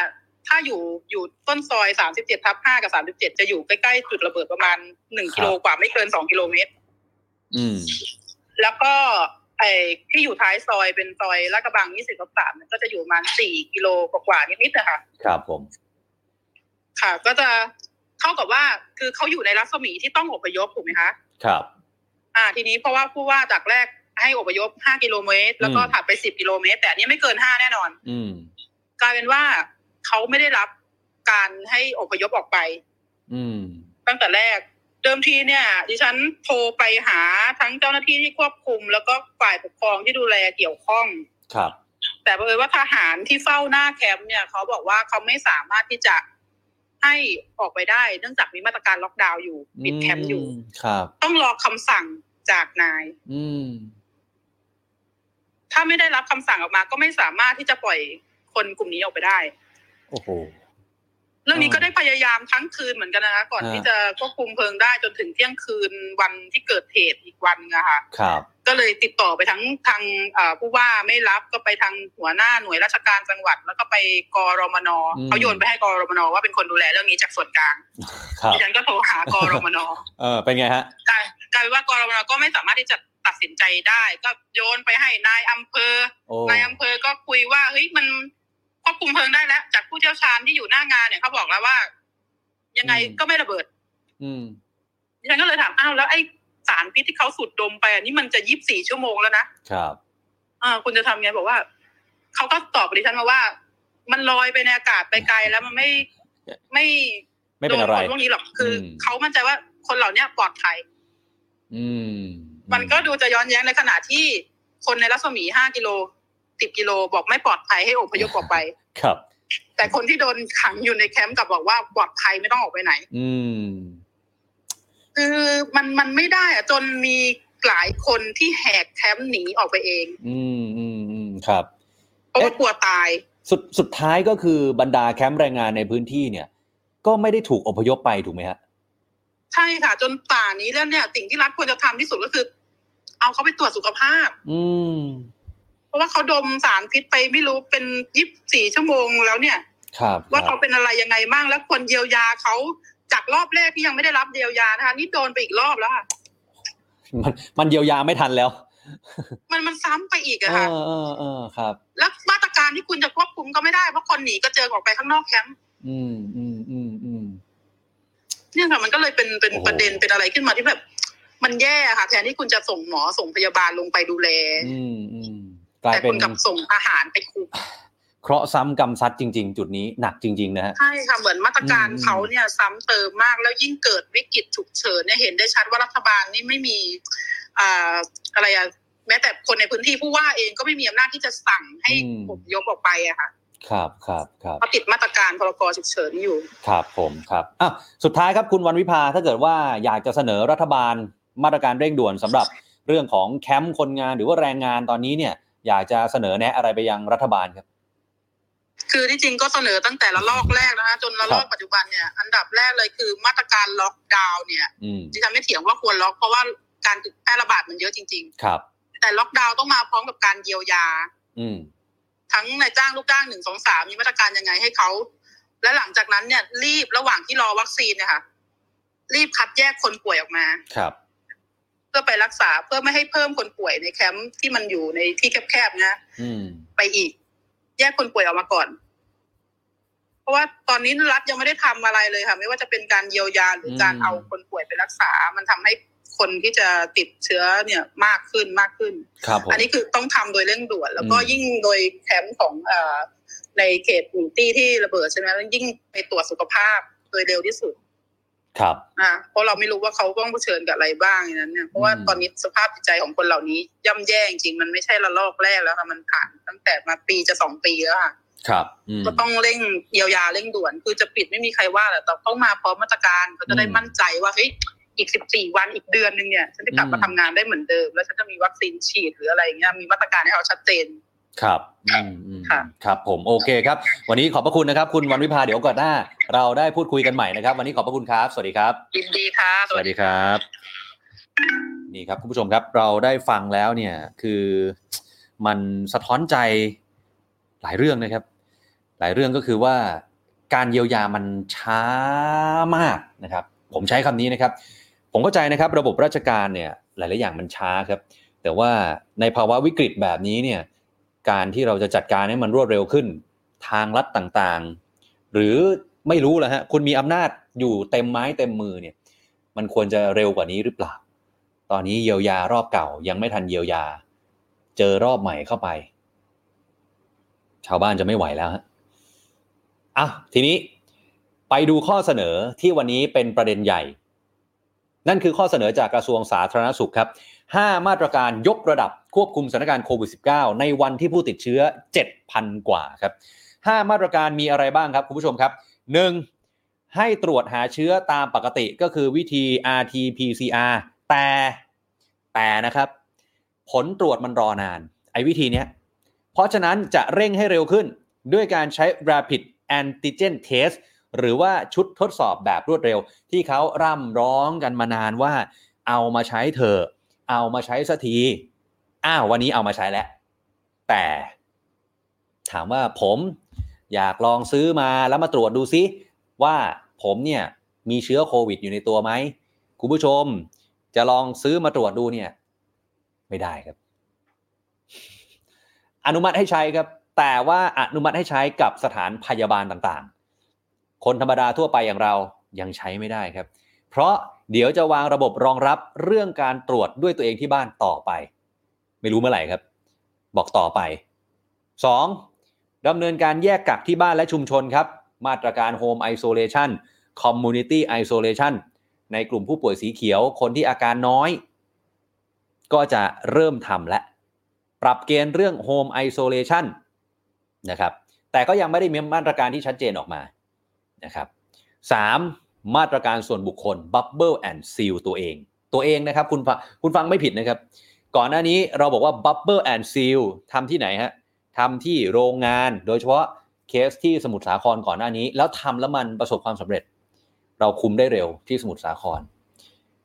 ถ้าอยู่อยู่ต้นซอยสามสิบเจ็ดทับห้ากับสามสิบเจ็ดจะอยู่ใกล้ๆจุดระเบิดประมาณหนึ่งครับกิโลกว่าไม่เกินสองกิโลเมตร อืม แล้วก็ไอ้ที่อยู่ท้ายซอยเป็นซอยลาดกระบังยี่สิบกับสามก็จะอยู่ประมาณสี่กิโลกว่าๆนิดๆนะคะครับผม ค่ะ ก็จะเท่ากับว่า คือเขาอยู่ในรัศมีที่ต้องอพยพถูกไหมคะ ครับ อ่า ทีนี้เพราะว่าผู้ว่าจากแรกให้อพยพห้ากิโลเมตร แล้วก็อืมถัดไปสิบกิโลเมตร แต่อันนี้ไม่เกินห้าแน่นอน อืม กลายเป็นว่าเขาไม่ได้รับการให้อพยพออกไป อืม ตั้งแต่แรก เดิมทีเนี่ย ดิฉันโทรไปหาทั้งเจ้าหน้าที่ที่ควบคุม แล้วก็ฝ่ายปกครองที่ดูแลเกี่ยวข้อง ครับ แต่เผอิญว่าทหารที่เฝ้าหน้าแคมป์เนี่ย เขาบอกว่าเขาไม่สามารถที่จะให้ออกไปได้ เนื่องจากมีมาตรการล็อกดาวน์อยู่ปิดแคมป์อยู่มครับ ต้องรอคำสั่งจากนาย อืม ถ้าไม่ได้รับคำสั่งออกมา ก็ไม่สามารถที่จะปล่อยคนกลุ่มนี้ออกไปได้ โอ้โห เรื่องนี้อ่าก็ได้พยายามทั้งคืนเหมือนกันนะคะ ก่อนอ่าที่จะควบคุมเพลิงได้จนถึงเที่ยงคืนวันที่เกิดเหตุอีกวันนะคะครับ ก็เลยติดต่อไปทั้งทางเอ่อผู้ว่าไม่รับก็ไปทางหัวหน้าหน่วยราชการจังหวัด แล้วก็ไปกรมนอืมเขาโยนไปให้กรมนว่าเป็นคนดูแลเรื่องนี้จากส่วนกลางครับดิฉันก็โทรหากรมนเออเป็นไงฮะกลายกลายเป็นว่ากรมนก็ไม่สามารถที่จะตัดสินใจได้ ก็โยนไปให้นายอำเภอโอ้นายอำเภอก็คุยว่าเฮ้ยมัน ควบคุมเพลิงได้แล้ว จากผู้เชี่ยวชาญที่อยู่หน้างานเนี่ยเขาบอกแล้วว่า ยังไงก็ไม่ระเบิด อืมดิฉันก็เลยถามอ้าวแล้วไอ้สารพิษที่เขาสูดดมไปอันนี้มันจะยี่บสี่ชั่วโมงแล้วนะครับอ่าคุณจะทำไงบอกว่าเขาก็ตอบดิฉันมาว่า มันลอยไปในอากาศไปไกลแล้วมันไม่ไม่ไม่เป็นอะไรโดนผลพวกนี้หรอกคืออมเขามั่นใจว่าคนเหล่านี้ปลอดภัยอืม มันก็ดูจะย้อนแย้งในขณะที่คนในรัศมีห้ากิโล สิบกิโลบอกไม่ปลอดภัยให้อพยพออกไป ครับ แต่คนที่โดนขังอยู่ในแคมป์กลับบอกว่าปลอดภัยไม่ต้องออกไปไหน อืม คือมันมันไม่ได้อะจนมีหลายคนที่แหกแคมป์หนีออกไปเอง อืมอืมอืมครับเพราะว่ากลัวตาย สุดสุดท้ายก็คือบรรดาแคมป์แรงงานในพื้นที่เนี่ย ก็ไม่ได้ถูกอพยพไปถูกไหมฮะใช่ค่ะ จนป่านนี้แล้วเนี่ย สิ่งที่รัฐควรจะทำที่สุดก็คือ เอาเขาไปตรวจสุขภาพ อืมเพ ราะว่าเขาดมสารพิษไปไม่รู้เป็นยี่สิบสี่ชั่วโมงแล้วเนี่ยครับว่าครัเขาบเป็นอะไรยังไงบ้างแล้วควรเยียวยาเขาจากรอบแรกที่ยังไม่ได้รับเยียวยานะคะนี่โดนไปอีกรอบแล้วค่ะมันมันเยียวยาไม่ทันแล้ว มันมันซ้ำไปอีกเออะค่ะอเออเออครับ แล้วมาตรการที่คุณจะควบคุมก็ไม่ได้เพราะคนหนีก็เจอออกไปข้างนอกแคมป์อืมอืมอืมอืมเนี่ยค่ะมันก็เลยเป็นเป็นโอ้โหประเด็นเป็นอะไรขึ้นมาที่แบบ มันแย่ค่ะ แทนที่คุณจะส่งหมอส่งพยาบาลลงไปดูแล อืมอืม กลายแต่เป็คุนณกลับส่งอาหารไปคุมเคราะห์ซ้ำกรรมซัดจริง ๆ จุดนี้หนักจริงๆนะฮะใช่ค่ะเหมือนมาตรการอืมเขาเนี่ยซ้ำเติมมากแล้วยิ่งเกิดวิกฤตฉุกเฉินเนี่ยเห็นได้ชัดว่ารัฐบาลนี่ไม่มีอ่าอะไรอะแม้แต่คนในพื้นที่ผู้ว่าเองก็ไม่มีอำนาจที่จะสั่งให้อืมอพยพออกไปอะค่ะครับครับครับเพราะติดมาตรการพรกฉุกเฉินอยู่ ครับผมครับอะสุดท้ายครับคุณวันวิภาถ้าเกิดว่าอยากจะเสนอรัฐบาลมาตรการเร่งด่วนสำหรับเรื่องของแคมป์คนงานหรือว่าแรงงานตอนนี้เนี่ย อยากจะเสนอแนะอะไรไปยังรัฐบาลครับ คือที่จริงก็เสนอตั้งแต่ระลอกแรกนะคะจนระลอกปัจจุบันเนี่ยอันดับแรกเลยคือมาตรการล็อกดาวน์เนี่ยอืมดิฉันไม่เถียงว่าควรล็อกเพราะว่าการแพร่ระบาดมันเยอะจริงครับๆแต่ล็อกดาวน์ต้องมาพร้อมกับการเยียวยา อืมทั้งนายจ้างลูกจ้างหนึ่งสองสามมีมาตรการยังไงให้เขาและหลังจากนั้นเนี่ยรีบระหว่างที่รอวัคซีนเนี่ยค่ะรีบคัดแยกคนป่วยออกมา ครับเพื่อไปรักษาเพื่อไม่ให้เพิ่มคนป่วยในแคมป์ที่มันอยู่ในที่แคบๆนะอืมไปอีก แยกคนป่วยออกมาก่อน เพราะว่าตอนนี้รัฐยังไม่ได้ทำอะไรเลยค่ะ ไม่ว่าจะเป็นการเยียวยาหรือการอืมเอาคนป่วยไปรักษา มันทำให้คนที่จะติดเชื้อเนี่ยมากขึ้นมากขึ้นครับผมอันนี้คือต้องทำโดยเร่งด่วน แล้วก็อืมยิ่งโดยแคมป์ของเอ่อในเขตหมู่ตี้ที่ระเบิดใช่ไหมแล้วยิ่งไปตรวจสุขภาพโดยเร็วที่สุด ครับอ่าเพราะเราไม่รู้ว่าเขาต้องเผชิญกับอะไรบ้างอย่างนั้นเนี่ยเพราะว่าอืมตอนนี้สภาพจิตใจของคนเหล่านี้ ย่ำแย่จริงๆมันไม่ใช่ระลอกแรกแล้วค่ะมันผ่านตั้งแต่มาปีจะสองปีแล้วค่ะครับอืมก็ต้องเร่งเยียวยาเร่งด่วน คือจะปิดไม่มีใครว่าแหละแต่ต้องมาพร้อมมาตรการเขาจะได้อืมมั่นใจว่าเฮ้ยอีกสิบสี่วันอีกเดือนหนึ่งเนี่ยฉันจะกลับมาอืมทำงานได้เหมือนเดิม แล้วฉันจะมีวัคซีนฉีดหรืออะไรอย่างเงี้ยมีมาตรการให้เขาชัดเจน ครับอืมอืมค่ะครับผมโอเคครับ วันนี้ขอบพระคุณนะครับ คุณวันวิภาเดี๋ยวก่อนหน้า เราได้พูดคุยกันใหม่นะครับ วันนี้ขอบพระคุณครับ สวัสดีครับยินดีค่ะสวัสดีครับ นี่ครับคุณผู้ชมครับเราได้ฟังแล้วเนี่ยคือมันสะท้อนใจหลายเรื่องนะครับ หลายเรื่องก็คือว่าการเยียวยามันช้ามากนะครับ ผมใช้คำนี้นะครับ ผมเข้าใจนะครับ ระบบราชการเนี่ยหลาย ๆ อย่างมันช้าครับ แต่ว่าในภาวะวิกฤตแบบนี้เนี่ย การที่เราจะจัดการให้มันรวดเร็วขึ้น ทางลัดต่างๆ หรือไม่รู้แหละฮะคุณมีอำนาจอยู่เต็มไม้เต็มมือเนี่ย มันควรจะเร็วกว่านี้หรือเปล่า ตอนนี้เยียวยารอบเก่ายังไม่ทันเยียวยา เจอรอบใหม่เข้าไป ชาวบ้านจะไม่ไหวแล้วฮะอะทีนี้ไปดูข้อเสนอที่วันนี้เป็นประเด็นใหญ่ นั่นคือข้อเสนอจากกระทรวงสาธารณสุขครับ 5 มาตรการยกระดับควบคุมสถานการณ์โควิด -19 ในวันที่ผู้ติดเชื้อ 7,000 กว่าครับ 5 มาตรการมีอะไรบ้างครับ คุณผู้ชมครับ 1. ให้ตรวจหาเชื้อตามปกติก็คือวิธี RT-PCR แต่แต่นะครับ ผลตรวจมันรอนาน ไอ้วิธีเนี้ย เพราะฉะนั้นจะเร่งให้เร็วขึ้นด้วยการใช้ Rapid Antigen Test หรือว่าชุดทดสอบแบบรวดเร็ว ที่เขาร่ำร้องกันมานานว่าเอามาใช้เถอะ เอามาใช้สักที อ้าววันนี้เอามาใช้แล้ว แต่ถามว่าผมอยากลองซื้อมาแล้วมาตรวจดูซิ ว่าผมเนี่ยมีเชื้อโควิดอยู่ในตัวไหมคุณผู้ชมจะลองซื้อมาตรวจดูเนี่ย ไม่ได้ครับ อนุมัติให้ใช้ครับ แต่ว่าอนุมัติให้ใช้กับสถานพยาบาลต่างๆ คนธรรมดาทั่วไปอย่างเรายังใช้ไม่ได้ครับ เพราะ เดี๋ยวจะวางระบบรองรับเรื่องการตรวจด้วยตัวเองที่บ้านต่อไป ไม่รู้เมื่อไหร่ครับ บอกต่อไป 2. ดำเนินการแยกกักที่บ้านและชุมชนครับ มาตรการ Home Isolation Community Isolation ในกลุ่มผู้ป่วยสีเขียวคนที่อาการน้อย ก็จะเริ่มทำและ ปรับเกณฑ์เรื่อง Home Isolation นะครับแต่ก็ยังไม่ได้มีมาตรการที่ชัดเจนออกมานะครับ 3. มาตรการส่วนบุคคล Bubble and Seal ตัวเอง ตัวเองนะครับคุณฟังคุณฟังไม่ผิดนะครับ ก่อนหน้านี้เราบอกว่า Bubble and Seal ทำที่ไหนฮะทำที่โรงงานโดยเฉพาะเคสที่สมุทรสาครก่อนหน้านี้ แล้วทำแล้วมันประสบความสำเร็จ เราคุมได้เร็วที่สมุทรสาคร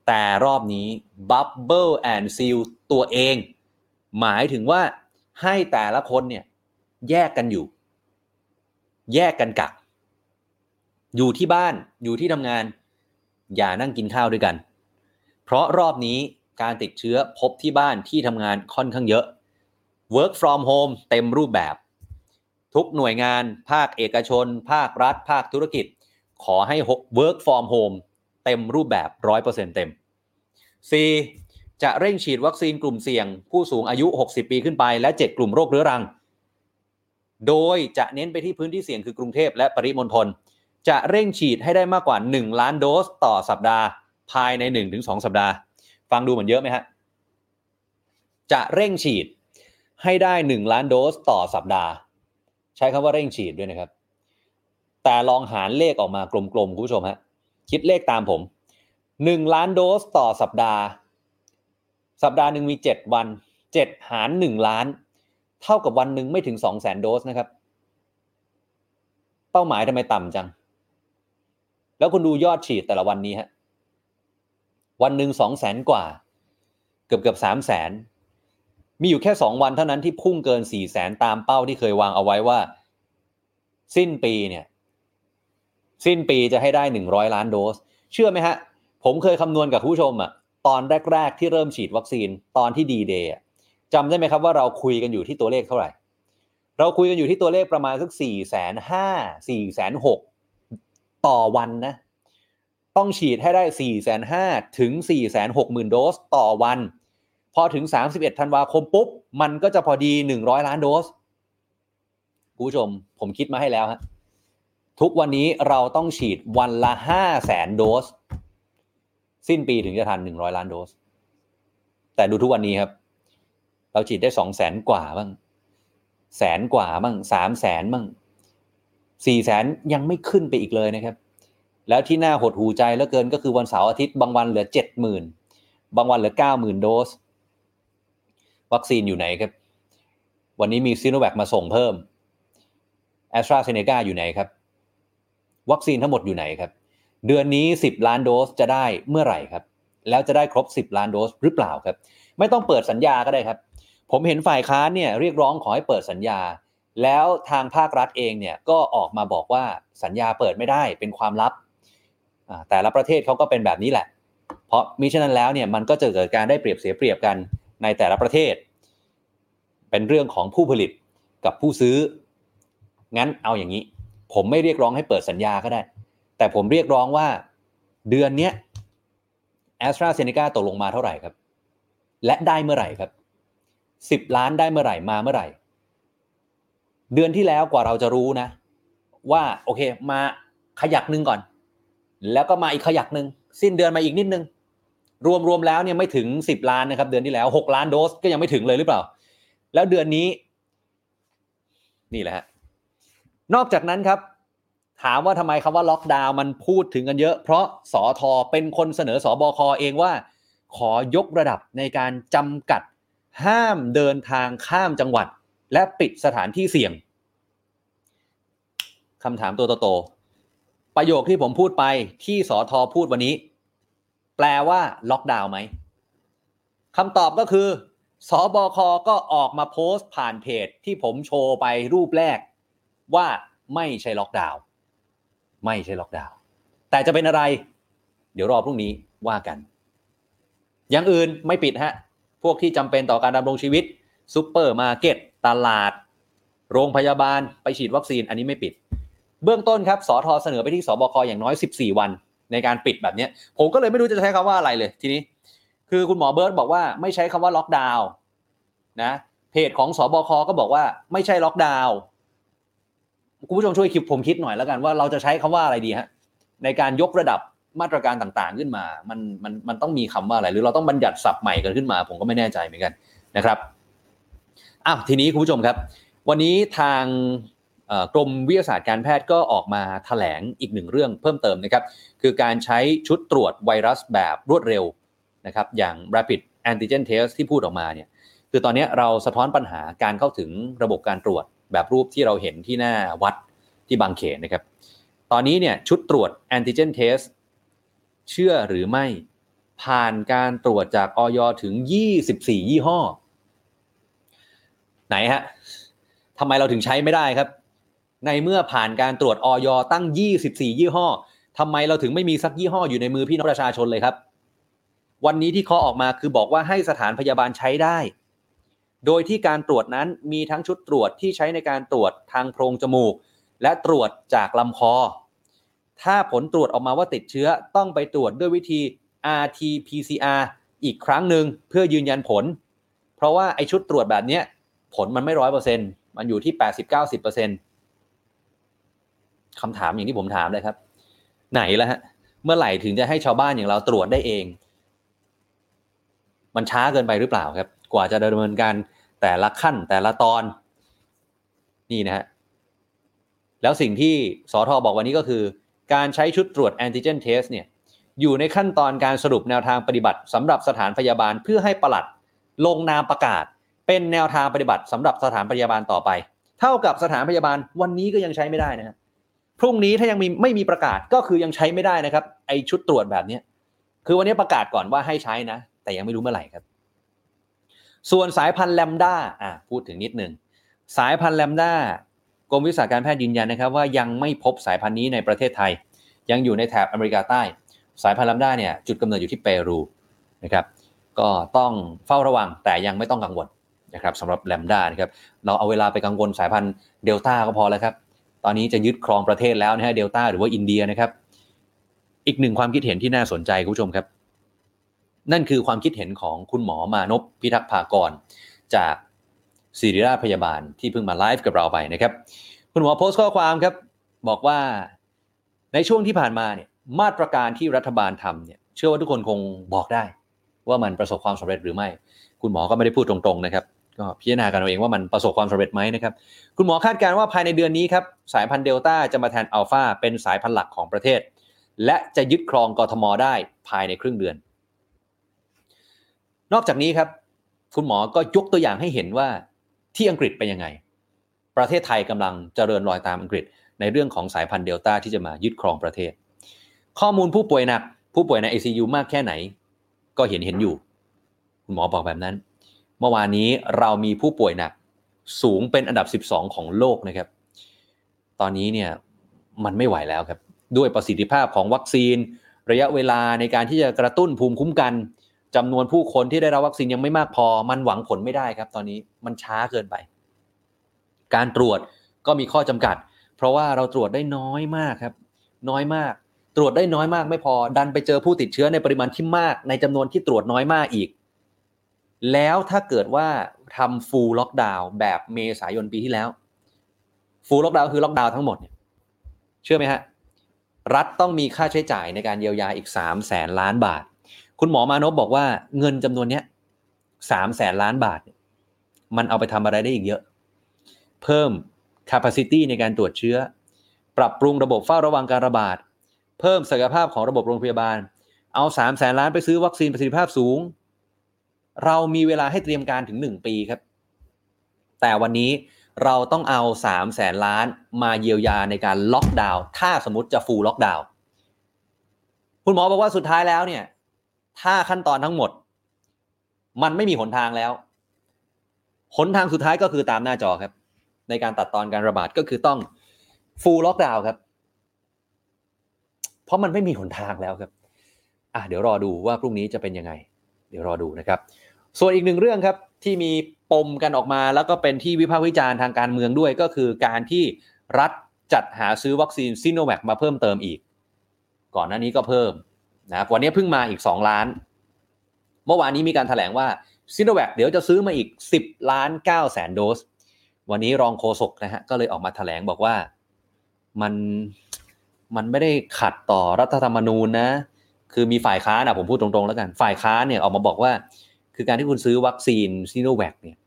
แต่รอบนี้ Bubble and Seal ตัวเอง หมายถึงว่าให้แต่ละคนเนี่ยแยกกันอยู่ แยกกันกัก อยู่ที่บ้านอยู่ที่ทำงาน อย่านั่งกินข้าวด้วยกัน เพราะรอบนี้การติดเชื้อพบที่บ้านที่ทำงานค่อนข้างเยอะ work from home เต็มรูปแบบ ทุกหน่วยงานภาคเอกชน ภาครัฐ ภาคธุรกิจ ขอให้ work from home เต็มรูปแบบ 100%เต็ม 4. จะเร่งฉีดวัคซีนกลุ่มเสี่ยง ผู้สูงอายุ 60 ปีขึ้นไป และ 7 กลุ่มโรคเรื้อรัง โดยจะเน้นไปที่พื้นที่เสี่ยงคือกรุงเทพและปริมณฑล จะเร่งฉีดให้ได้มากกว่า 1 ล้านโดสต่อสัปดาห์ ภายใน 1-2 สัปดาห์ ฟังดูเหมือนเยอะไหมฮะ จะเร่งฉีดให้ได้ 1 ล้านโดสต่อสัปดาห์ ใช้คำว่าเร่งฉีดด้วยนะครับ แต่ลองหารเลขออกมากลมๆคุณผู้ชมฮะคิดเลขตามผม 1 ล้านโดสต่อสัปดาห์ สัปดาห์หนึ่งมี 7 วัน 7 หาร 1 ล้าน เท่ากับวันหนึ่งไม่ถึง 2 0 0 0 0 0 โดสนะครับ เป้าหมายทำไมต่ำจัง แล้วคุณดูยอดฉีดแต่ละวันนี้ฮะวันหนึ่งสองแสนกว่า เกือบเกือบสามแสนมีอยู่แค่สองวันเท่านั้นที่พุ่งเกินสี่แสนตามเป้าที่เคยวางเอาไว้ว่า สิ้นปีเนี่ย สิ้นปีจะให้ได้หนึ่งร้อยล้านโดส เชื่อไหมฮะ ผมเคยคำนวณกับผู้ชมอะตอนแรก ๆ ที่เริ่มฉีดวัคซีนตอนที่ดีเดย์จำได้ไหมครับว่าเราคุยกันอยู่ที่ตัวเลขเท่าไหร่ เราคุยกันอยู่ที่ตัวเลขประมาณสักสี่แสนห้าสี่แสนหก ต่อวันนะ ต้องฉีดให้ได้4ี่แสนห้าถึง4ี่แสนหกหมื่นโดสต่อวัน พอถึง 31ธันวาคมปุ๊บ มันก็จะพอดี 100 ล้านโดสคุณผู้ชม ผมคิดมาให้แล้วฮะทุกวันนี้เราต้องฉีดวันละ5แสนโดส สิ้นปีถึงจะทัน 100 ล้านโดส แต่ดูทุกวันนี้ครับ เราฉีดได้2แสนกว่าบ้างแสนกว่าบ้างสามแสนบ้าง สี่แสนยังไม่ขึ้นไปอีกเลยนะครับ แล้วที่น่าหดหูใจเหลือเกินก็คือวันเสาร์อาทิตย์บางวันเหลือเจ็ดหมื่นบางวันเหลือเก้าหมื่นโดส วัคซีนอยู่ไหนครับ วันนี้มีซีโนแวคมาส่งเพิ่มแอสตราเซเนกาอยู่ไหนครับ วัคซีนทั้งหมดอยู่ไหนครับ เดือนนี้ 10 ล้านโดสจะได้เมื่อไหร่ครับ แล้วจะได้ครบ 10 ล้านโดสหรือเปล่าครับ ไม่ต้องเปิดสัญญาก็ได้ครับ ผมเห็นฝ่ายค้านเนี่ยเรียกร้องขอให้เปิดสัญญา แล้วทางภาครัฐเองเนี่ยก็ออกมาบอกว่าสัญญาเปิดไม่ได้เป็นความลับ แต่ละประเทศเขาก็เป็นแบบนี้แหละ เพราะมิฉะนั้นแล้วเนี่ยมันก็จะเกิดการได้เปรียบเสียเปรียบกันในแต่ละประเทศ เป็นเรื่องของผู้ผลิตกับผู้ซื้อ งั้นเอาอย่างนี้ ผมไม่เรียกร้องให้เปิดสัญญาก็ได้ แต่ผมเรียกร้องว่าเดือนนี้แอสตราเซเนกาตกลงมาเท่าไหร่ครับ และได้เมื่อไหร่ครับสิบล้านได้เมื่อไหร่มาเมื่อไหร่ เดือนที่แล้วกว่าเราจะรู้นะ ว่าโอเค มาขยักหนึ่งก่อน แล้วก็มาอีกขยักหนึ่งสิ้นเดือนมาอีกนิดนึง รวมรวมแล้วเนี่ยไม่ถึงสิบล้านนะครับ เดือนที่แล้วหกล้านโดสก็ยังไม่ถึงเลยหรือเปล่า แล้วเดือนนี้ นี่แหละฮะนอกจากนั้นครับ ถามว่าทำไมคำว่าล็อกดาวน์มันพูดถึงกันเยอะ เพราะสอทอเป็นคนเสนอสอบคอเองว่า ขอยกระดับในการจำกัดห้ามเดินทางข้ามจังหวัด และปิดสถานที่เสี่ยงคำถามตัวโตๆประโยคที่ผมพูดไปที่สอทอพูดวันนี้ แปลว่าล็อกดาวน์ไหมคำตอบก็คือศบค. ก็ออกมาโพสต์ผ่านเพจที่ผมโชว์ไปรูปแรก ว่าไม่ใช่ล็อกดาวน์ไม่ใช่ล็อกดาวน์แต่จะเป็นอะไร เดี๋ยวรอพรุ่งนี้ว่ากัน อย่างอื่นไม่ปิดฮะ พวกที่จำเป็นต่อการดำรงชีวิตซูเปอร์มาร์เก็ต ตลาด โรงพยาบาลไปฉีดวัคซีนอันนี้ไม่ปิด เบื้องต้นครับสอทอเสนอไปที่สบคอย่างน้อย 14 วัน ในการปิดแบบนี้ผมก็เลยไม่รู้จะใช้คำว่าอะไรเลยทีนี้ คือคุณหมอเบิร์ตบอกว่าไม่ใช้คำว่าล็อกดาวน์นะเพจของสบคก็บอกว่าไม่ใช่ล็อกดาวน์คุณผู้ชมช่วยคิดผมคิดหน่อยแล้วกันว่าเราจะใช้คำว่าอะไรดีฮะในการยกระดับมาตรการต่างๆ ขึ้นมา มันมันมันต้องมีคำว่าอะไร หรือเราต้องบัญญัติศัพท์ใหม่กันขึ้นมา ผมก็ไม่แน่ใจเหมือนกันนะครับ อ้าวทีนี้คุณผู้ชมครับ วันนี้ทางกรมวิทยาศาสตร์การแพทย์ก็ออกมาถแถลงอีกหนึ่งเรื่องเพิ่มเติมนะครับ คือการใช้ชุดตรวจไวรัสแบบรวดเร็วนะครับ อย่าง rapid antigen test ที่พูดออกมาเนี่ย คือตอนนี้เราสะท้อนปัญหาการเข้าถึงระบบการตรวจแบบรูปที่เราเห็นที่หน้าวัดที่บางเขนนะครับ ตอนนี้เนี่ยชุดตรวจ antigen test เชื่อหรือไม่ผ่านการตรวจจากออยถึง 24 ยี่ห้อ ไหนฮะทำไมเราถึงใช้ไม่ได้ครับ ในเมื่อผ่านการตรวจออยตั้ง 24 ยี่ห้อทำไมเราถึงไม่มีสักยี่ห้ออยู่ในมือพี่น้องประชาชนเลยครับ วันนี้ที่เขาออกมาคือบอกว่าให้สถานพยาบาลใช้ได้ โดยที่การตรวจนั้นมีทั้งชุดตรวจที่ใช้ในการตรวจทางโพรงจมูก และตรวจจากลำคอ ถ้าผลตรวจออกมาว่าติดเชื้อต้องไปตรวจด้วยวิธี RT-PCR อีกครั้งหนึ่งเพื่อยืนยันผล เพราะว่าไอชุดตรวจแบบนี้ ผลมันไม่ร้อยเปอร์เซ็นมันอยู่ที่แปดสิบเก้าสิบเปอร์เซ็นคำถามอย่างที่ผมถามเลยครับ ไหนแล้วฮะ เมื่อไหร่ถึงจะให้ชาวบ้านอย่างเราตรวจได้เอง มันช้าเกินไปหรือเปล่าครับ กว่าจะดำเนินการแต่ละขั้นแต่ละตอน นี่นะฮะแล้วสิ่งที่สอทอบอกวันนี้ก็คือ การใช้ชุดตรวจแอนติเจนเทสเนี่ยอยู่ในขั้นตอนการสรุปแนวทางปฏิบัติสำหรับสถานพยาบาลเพื่อให้ปลัดลงนามประกาศ เป็นแนวทางปฏิบัติสำหรับสถานพยาบาลต่อไป เท่ากับสถานพยาบาลวันนี้ก็ยังใช้ไม่ได้นะฮะพรุ่งนี้ถ้ายังมีไม่มีประกาศก็คือยังใช้ไม่ได้นะครับ ไอชุดตรวจแบบเนี้ยคือวันนี้ประกาศก่อนว่าให้ใช้นะ แต่ยังไม่รู้เมื่อไหร่ครับ ส่วนสายพันธุ์แลมด้าอะพูดถึงนิดหนึ่งสายพันธุ์แลมด้ากรมวิชาการแพทย์ยืนยันนะครับ ว่ายังไม่พบสายพันธุ์นี้ในประเทศไทย ยังอยู่ในแถบอเมริกาใต้ สายพันธุ์แลมด้าเนี่ยจุดกำเนิดอยู่ที่เปรูนะครับ ก็ต้องเฝ้าระวังแต่ยังไม่ต้องกังวล นะครับสำหรับแลมด้านะครับเราเอาเวลาไปกังวลสายพันธุ์เดลต้าก็พอแล้วครับ ตอนนี้จะยึดครองประเทศแล้วนะฮะเดลต้าหรือว่าอินเดียนะครับ อีกหนึ่งความคิดเห็นที่น่าสนใจคุณผู้ชมครับ นั่นคือความคิดเห็นของคุณหมอมานพพิทักษ์ภากร จากศิริราชพยาบาลที่เพิ่งมาไลฟ์กับเราไปนะครับ คุณหมอโพสต์ข้อความครับ บอกว่าในช่วงที่ผ่านมาเนี่ยมาตรการที่รัฐบาลทำเนี่ยเชื่อว่าทุกคนคงบอกได้ ว่ามันประสบความสำเร็จหรือไม่ คุณหมอก็ไม่ได้พูดตรงๆนะครับ ก็พิจารณากันเอาเองว่ามันประสบความสำเร็จไหมนะครับ คุณหมอคาดการณ์ว่าภายในเดือนนี้ครับสายพันธุ์เดลต้าจะมาแทนอัลฟาเป็นสายพันธุ์หลักของประเทศ และจะยึดครองกทมได้ภายในครึ่งเดือน นอกจากนี้ครับ คุณหมอก็ยกตัวอย่างให้เห็นว่าที่อังกฤษเป็นยังไง ประเทศไทยกำลังเจริญรอยตามอังกฤษ ในเรื่องของสายพันธุ์เดลต้าที่จะมายึดครองประเทศ ข้อมูลผู้ป่วยหนัก ผู้ป่วยใน ICU มากแค่ไหน ก็เห็นเห็นอยู่ คุณหมอบอกแบบนั้น เมื่อวานนี้เรามีผู้ป่วยหนักสูงเป็นอันดับ 12 ของโลกนะครับ ตอนนี้เนี่ยมันไม่ไหวแล้วครับ ด้วยประสิทธิภาพของวัคซีน ระยะเวลาในการที่จะกระตุ้นภูมิคุ้มกันจำนวนผู้คนที่ได้รับวัคซีนยังไม่มากพอ มันหวังผลไม่ได้ครับ ตอนนี้มันช้าเกินไป การตรวจก็มีข้อจำกัด เพราะว่าเราตรวจได้น้อยมากครับ น้อยมาก ตรวจได้น้อยมากไม่พอ ดันไปเจอผู้ติดเชื้อในปริมาณที่มาก ในจำนวนที่ตรวจน้อยมากอีก แล้วถ้าเกิดว่าทำ full lockdown แบบเมษายนปีที่แล้ว full lockdown คือล็อกดาวน์ทั้งหมดเนี่ยเชื่อไหมฮะรัฐต้องมีค่าใช้จ่ายในการเยียวยาอีก3 0 0แสนล้านบาท คุณหมอมานพบอกว่าเงินจำนวนเนี้ยสามแสนล้านบาท มันเอาไปทำอะไรได้อีกเยอะ เพิ่ม capacity ในการตรวจเชื้อ ปรับปรุงระบบเฝ้าระวังการระบาด เพิ่มศักยภาพของระบบโรงพยาบาล เอาสามแสนล้านไปซื้อวัคซีนประสิทธิภาพสูง เรามีเวลาให้เตรียมการถึง 1 ปีครับ แต่วันนี้เราต้องเอา3 0 0แสนล้านมาเยียวยาในการล็อกดาวน์ถ้าสมมติจะฟูลล็อกดาวน์คุณหมอบอกว่าสุดท้ายแล้วเนี่ย ถ้าขั้นตอนทั้งหมด มันไม่มีหนทางแล้ว หนทางสุดท้ายก็คือตามหน้าจอครับ ในการตัดตอนการระบาดก็คือต้องฟูลล็อกดาวน์ครับ เพราะมันไม่มีหนทางแล้วครับ อะเดี๋ยวรอดูว่าพรุ่งนี้จะเป็นยังไง เดี๋ยวรอดูนะครับ ส่วนอีกหนึ่งเรื่องครับที่มีปมกันออกมาแล้วก็เป็นที่วิพากษ์วิจารณ์ทางการเมืองด้วย ก็คือการที่รัฐจัดหาซื้อวัคซีนซิโนแวคมาเพิ่มเติมอีก ก่อนหน้านี้ก็เพิ่มนะวันนี้เพิ่งมาอีก 2 ล้าน เมื่อวานนี้มีการแถลงว่าซิโนแวคเดี๋ยวจะซื้อมาอีก 10 ล้าน9แสนโดส วันนี้รองโฆษกนะฮะก็เลยออกมาแถลงบอกว่ามันมันไม่ได้ขัดต่อรัฐธรรมนูญนะ คือมีฝ่ายค้านนะผมพูดตรงๆแล้วกัน ฝ่ายค้านเนี่ยออกมาบอกว่า คือการที่คุณซื้อวัคซีนซีโนแวคเนี่ย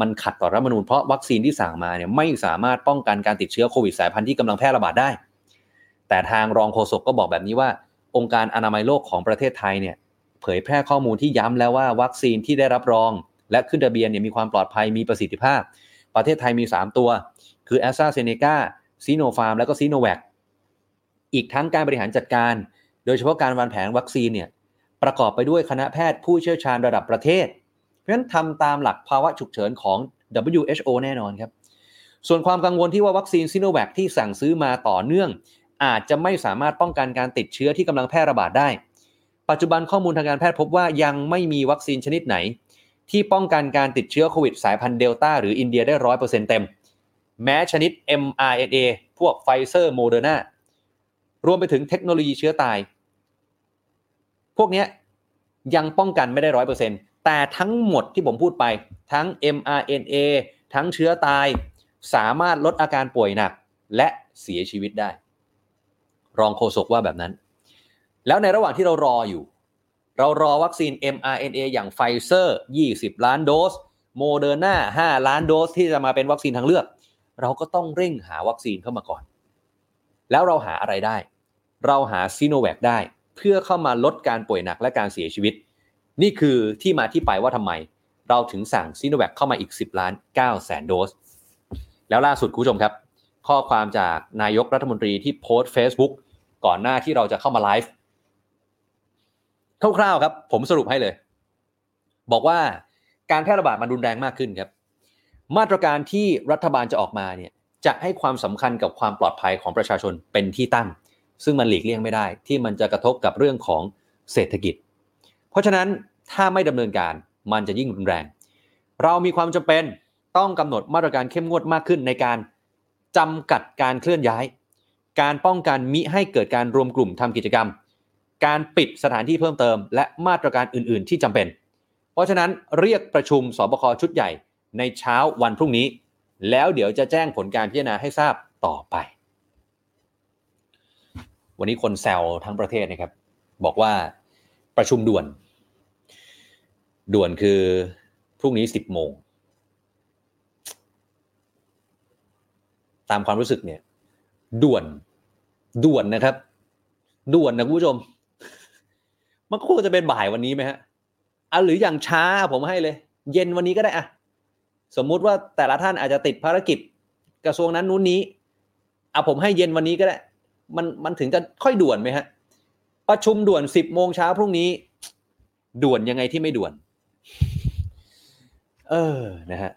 มันขัดต่อรัฐธรรมนูญเพราะวัคซีนที่สั่งมาเนี่ยไม่สามารถป้องกันการติดเชื้อโควิดสายพันธุ์ที่กำลังแพร่ระบาดได้ แต่ทางรองโฆษกก็บอกแบบนี้ว่า องค์การอนามัยโลกของประเทศไทยเนี่ยเผยแพร่ข้อมูลที่ย้ำแล้วว่าวัคซีนที่ได้รับรอง และขึ้นทะเบียนเนี่ยมีความปลอดภัยมีประสิทธิภาพ ประเทศไทยมี 3 ตัว คือแอสตราเซเนกาซีโนฟาร์มและก็ซีโนแวคอีกทั้งการบริหารจัดการ โดยเฉพาะการวางแผนวัคซีนเนี่ย ประกอบไปด้วยคณะแพทย์ผู้เชี่ยวชาญระดับประเทศ เพราะฉะนั้นทำตามหลักภาวะฉุกเฉินของ WHO แน่นอนครับ ส่วนความกังวลที่ว่าวัคซีนซีโนแวคที่สั่งซื้อมาต่อเนื่อง อาจจะไม่สามารถป้องกันการติดเชื้อที่กำลังแพร่ระบาดได้ ปัจจุบันข้อมูลทางการแพทย์พบว่ายังไม่มีวัคซีนชนิดไหน ที่ป้องกันการติดเชื้อโควิดสายพันธุ์เดลต้าหรืออินเดียได้ร้อยเปอร์เซ็นต์เต็ม แม้ชนิด mRNA พวกไฟเซอร์โมเดอร์นารวมไปถึงเทคโนโลยีเชื้อตาย พวกนี้ยังป้องกันไม่ได้ร้อยเปอร์เซ็นต์แต่ทั้งหมดที่ผมพูดไปทั้ง mRNA ทั้งเชื้อตาย สามารถลดอาการป่วยหนัก และเสียชีวิตได้ รองโฆษกว่าแบบนั้น แล้วในระหว่างที่เรารออยู่ เรารอวัคซีน mRNA อย่างไฟเซอร์ 20 ล้านโดสโมเดอร์นา5ล้านโดสที่จะมาเป็นวัคซีนทางเลือก เราก็ต้องเร่งหาวัคซีนเข้ามาก่อน แล้วเราหาอะไรได้ เราหาซีโนแวคได้ เพื่อเข้ามาลดการป่วยหนักและการเสียชีวิต นี่คือที่มาที่ไปว่าทำไม เราถึงสั่งซีโนแวคเข้ามาอีก 10 ล้าน9แสนโดส แล้วล่าสุดคุณผู้ชมครับ ข้อความจากนายกรัฐมนตรีที่โพสต์ Facebook ก่อนหน้าที่เราจะเข้ามาไลฟ์คร่าวๆครับ ผมสรุปให้เลย บอกว่าการแพร่ระบาดมันรุนแรงมากขึ้นครับ มาตรการที่รัฐบาลจะออกมาเนี่ยจะให้ความสำคัญกับความปลอดภัยของประชาชนเป็นที่ตั้ง ซึ่งมันหลีกเลี่ยงไม่ได้ ที่มันจะกระทบกับเรื่องของเศรษฐกิจ เพราะฉะนั้นถ้าไม่ดำเนินการมันจะยิ่งรุนแรง เรามีความจำเป็นต้องกำหนดมาตรการเข้มงวดมากขึ้นในการจำกัดการเคลื่อนย้าย การป้องกันมิให้เกิดการรวมกลุ่มทำกิจกรรม การปิดสถานที่เพิ่มเติม และมาตรการอื่น ๆ ที่จำเป็น เพราะฉะนั้นเรียกประชุมสบคชุดใหญ่ในเช้าวันพรุ่งนี้ แล้วเดี๋ยวจะแจ้งผลการพิจารณาให้ทราบต่อไป วันนี้คนแซวทั้งประเทศนะครับ บอกว่าประชุมด่วน ด่วนคือพรุ่งนี้สิบโมง ตามความรู้สึกเนี่ย ด่วน ด่วนนะครับ ด่วนนะคุณผู้ชม มันควรจะเป็นบ่ายวันนี้ไหมฮะอะหรืออย่างช้าผมให้เลย เย็นวันนี้ก็ได้อะสมมุติว่าแต่ละท่านอาจจะติดภารกิจกระทรวงนั้นนู้นนี้อะผมให้เย็นวันนี้ก็ได้ มันมันถึงจะค่อยด่วนไหมฮะ ประชุมด่วนสิบโมงเช้าพรุ่งนี้ ด่วนยังไงที่ไม่ด่วน เออนะฮะ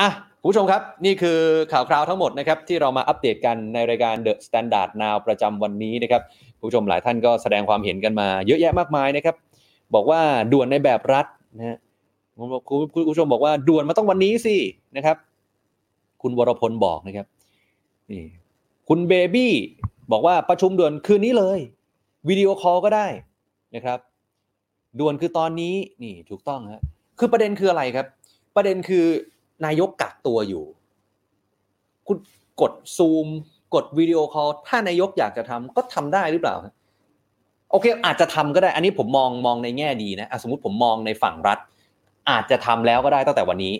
อะคุณผู้ชมครับ นี่คือข่าวคราวทั้งหมดนะครับ ที่เรามาอัปเดตกันในรายการ The Standard Now ประจำวันนี้นะครับผู้ชมหลายท่านก็แสดงความเห็นกันมาเยอะแยะมากมายนะครับ บอกว่าด่วนในแบบรัฐนะฮะคุณคุณผู้ชมบอกว่าด่วนมาต้องวันนี้สินะครับ คุณวรพลบอกนะครับนี่คุณเบบี้ บอกว่าประชุมด่วนคืนนี้เลยวิดีโอคอลก็ได้นะครับด่วนคือตอนนี้นี่ถูกต้องฮะคือประเด็นคืออะไรครับ ประเด็นคือนายกกักตัวอยู่ คุณกดซูม กดวิดีโอคอลถ้านายกอยากจะทำก็ทำได้หรือเปล่า โอเค อาจจะทำก็ได้ อันนี้ผมมองมองในแง่ดีนะสมมติผมมองในฝั่งรัฐ อาจจะทำแล้วก็ได้ตั้งแต่วันนี้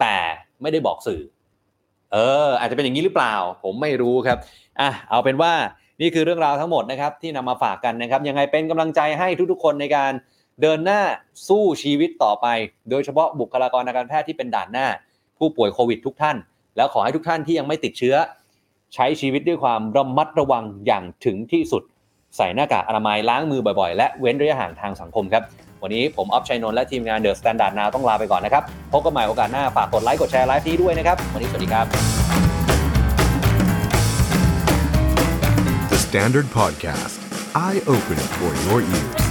แต่ไม่ได้บอกสื่อ เออ อาจจะเป็นอย่างนี้หรือเปล่า ผมไม่รู้ครับอะเอาเป็นว่านี่คือเรื่องราวทั้งหมดนะครับที่นำมาฝากกันนะครับ ยังไงเป็นกำลังใจให้ทุกๆ คนในการเดินหน้าสู้ชีวิตต่อไป โดยเฉพาะบุคลากรทางการแพทย์ที่เป็นด่านหน้า ผู้ป่วยโควิดทุกท่าน แล้วขอให้ทุกท่านที่ยังไม่ติดเชื้อ ใช้ชีวิตด้วยความระมัดระวังอย่างถึงที่สุด ใส่หน้ากากอนามัยล้างมือบ่อยๆ และเว้นระยะห่างทางสังคมครับ วันนี้ผมออฟชัยนนท์และทีมงาน THE STANDARD NOW ต้องลาไปก่อนนะครับพบกันใหม่โอกาสหน้าฝากกดไลค์กดแชร์ไลฟ์นี้ด้วยนะครับวันนี้สวัสดีครับ The Standard Podcast, eye-opening for your ears.